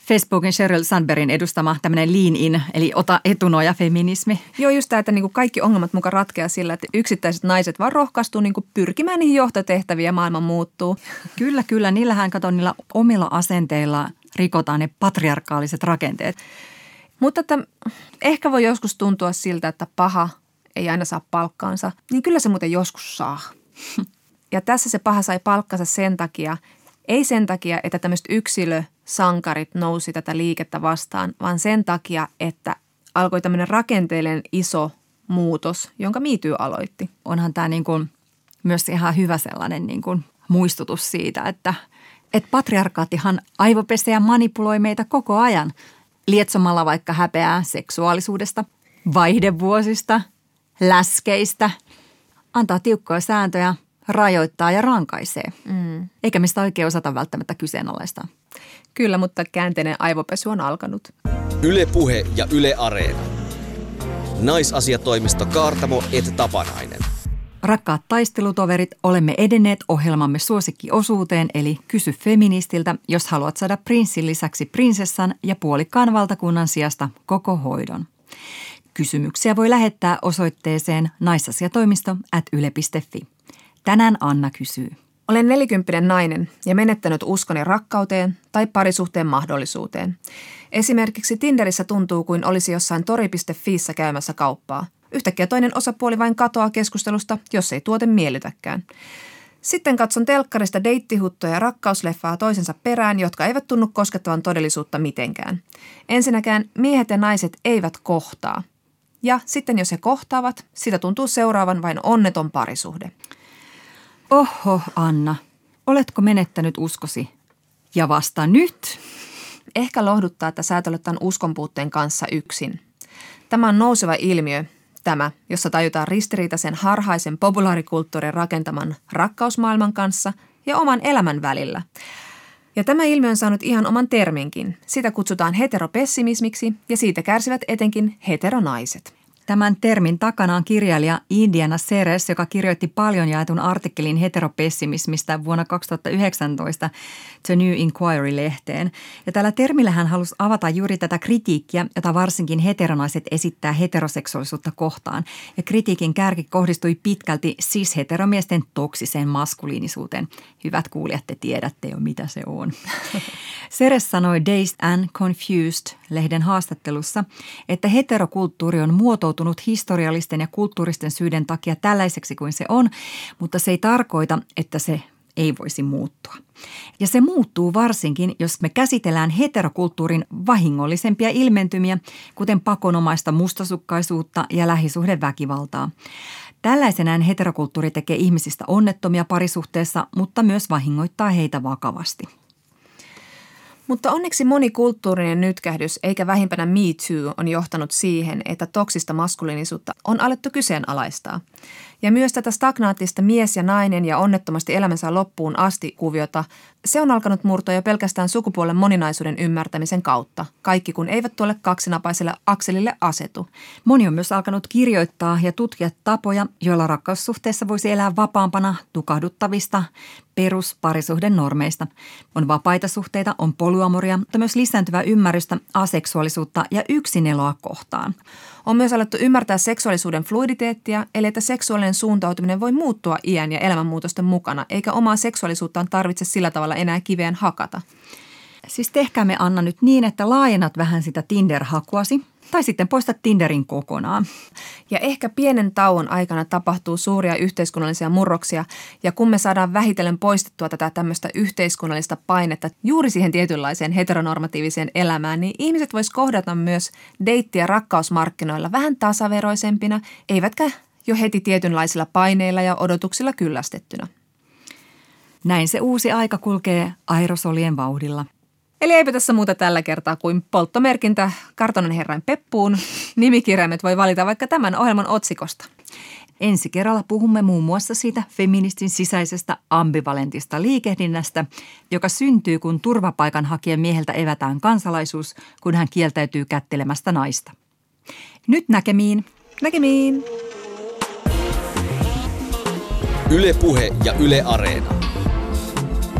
Facebookin Sheryl Sandbergin edustama tämmöinen lean in, eli ota etunoja feminismi. Joo, just tämä, että niin kuin kaikki ongelmat mukaan ratkeaa sillä, että yksittäiset naiset vaan rohkaistuu niin kuin pyrkimään niihin johtotehtäviin ja maailma muuttuu. Kyllä, kyllä. Niillähän kato niillä omilla asenteilla rikotaan ne patriarkaaliset rakenteet. Mutta että ehkä voi joskus tuntua siltä, että paha ei aina saa palkkaansa, niin kyllä se muuten joskus saa. Ja tässä se paha sai palkkansa sen takia, ei sen takia, että tämmöiset yksilösankarit nousi tätä liikettä vastaan, vaan sen takia, että alkoi tämmöinen rakenteellinen iso muutos, jonka Miityy aloitti. Onhan tämä niin kuin myös ihan hyvä sellainen niin kuin muistutus siitä, että, että patriarkaattihan aivopesee ja manipuloi meitä koko ajan – lietsomalla vaikka häpeää seksuaalisuudesta, vaihdevuosista, läskeistä, antaa tiukkoja sääntöjä, rajoittaa ja rankaisee. Mm. Eikä mistä oikein osata välttämättä kyseenalaista. Kyllä, mutta käänteinen aivopesu on alkanut. Ylepuhe ja Yle Areena. Naisasiatoimisto Kaartamo et Tapanainen. Rakkaat taistelutoverit, olemme edenneet ohjelmamme suosikkiosuuteen eli Kysy feministiltä, jos haluat saada prinssin lisäksi prinsessan ja puolikkaan valtakunnan sijasta koko hoidon. Kysymyksiä voi lähettää osoitteeseen naisasiatoimisto at yle.fi. Tänään Anna kysyy. Olen nelikymppinen nainen ja menettänyt uskoni rakkauteen tai parisuhteen mahdollisuuteen. Esimerkiksi Tinderissä tuntuu kuin olisi jossain tori.fiissä käymässä kauppaa. Yhtäkkiä toinen osapuoli vain katoaa keskustelusta, jos ei tuote miellytäkään. Sitten katson telkkarista deittihuttoja ja rakkausleffaa toisensa perään, jotka eivät tunnu koskettavan todellisuutta mitenkään. Ensinnäkään miehet ja naiset eivät kohtaa. Ja sitten jos he kohtaavat, sitä tuntuu seuraavan vain onneton parisuhde. Oho, Anna, oletko menettänyt uskosi? Ja vasta nyt? Ehkä lohduttaa, että sä et ole tämän uskonpuutteen kanssa yksin. Tämä on nouseva ilmiö, tämä, jossa tajutaan ristiriitaisen harhaisen populaarikulttuurin rakentaman rakkausmaailman kanssa ja oman elämän välillä. Ja tämä ilmiö on saanut ihan oman terminkin. Sitä kutsutaan heteropessimismiksi ja siitä kärsivät etenkin heteronaiset. Tämän termin takana on kirjailija Indiana Seres, joka kirjoitti paljon jaetun artikkelin heteropessimismistä vuonna 2019 The New Inquiry-lehteen. Ja tällä termillä hän halusi avata juuri tätä kritiikkiä, jota varsinkin heteronaiset esittää heteroseksuaalisuutta kohtaan. Ja kritiikin kärki kohdistui pitkälti cis-heteromiesten toksiseen maskuliinisuuteen. Hyvät kuulijat, te tiedätte jo mitä se on. Seres sanoi Dazed and Confused-lehden haastattelussa, että heterokulttuuri on muotoutunut historiallisten ja kulttuuristen syiden takia tällaiseksi kuin se on, mutta se ei tarkoita, että se ei voisi muuttua. Ja se muuttuu varsinkin, jos me käsitellään heterokulttuurin vahingollisempia ilmentymiä, kuten pakonomaista mustasukkaisuutta ja lähisuhdeväkivaltaa. Tällaisenään heterokulttuuri tekee ihmisistä onnettomia parisuhteessa, mutta myös vahingoittaa heitä vakavasti. Mutta onneksi monikulttuurinen nytkähdys eikä vähimpänä Me Too on johtanut siihen, että toksista maskuliinisuutta on alettu kyseenalaistaa. Ja myös tätä stagnaattista mies ja nainen ja onnettomasti elämänsä loppuun asti kuviota, se on alkanut murtua jo pelkästään sukupuolen moninaisuuden ymmärtämisen kautta. Kaikki kun eivät tuolle kaksinapaiselle akselille asetu. Moni on myös alkanut kirjoittaa ja tutkia tapoja, joilla rakkaussuhteessa voisi elää vapaampana tukahduttavista perusparisuhden normeista. On vapaita suhteita, on polyamoria, mutta myös lisääntyvää ymmärrystä aseksuaalisuutta ja yksineloa kohtaan. On myös alettu ymmärtää seksuaalisuuden fluiditeettia, eli että seksuaalinen suuntautuminen voi muuttua iän ja elämänmuutosten mukana, eikä omaa seksuaalisuuttaan tarvitse sillä tavalla enää kiveen hakata. Siis tehkäämme Anna nyt niin, että laajennat vähän sitä Tinder-hakuasi – tai sitten poista Tinderin kokonaan. Ja ehkä pienen tauon aikana tapahtuu suuria yhteiskunnallisia murroksia ja kun me saadaan vähitellen poistettua tätä tämmöistä yhteiskunnallista painetta juuri siihen tietynlaiseen heteronormatiiviseen elämään, niin ihmiset vois kohdata myös deitti- ja rakkausmarkkinoilla vähän tasaveroisempina, eivätkä jo heti tietynlaisilla paineilla ja odotuksilla kyllästettynä. Näin se uusi aika kulkee aerosolien vauhdilla. Eli eipä tässä muuta tällä kertaa kuin polttomerkintä kartonan herran peppuun. Nimikirjaimet voi valita vaikka tämän ohjelman otsikosta. Ensi kerralla puhumme muun muassa siitä feministin sisäisestä ambivalentista liikehdinnästä, joka syntyy, kun turvapaikanhakijan mieheltä evätään kansalaisuus, kun hän kieltäytyy kättelemästä naista. Nyt näkemiin. Näkemiin. Yle Puhe ja Yle Areena.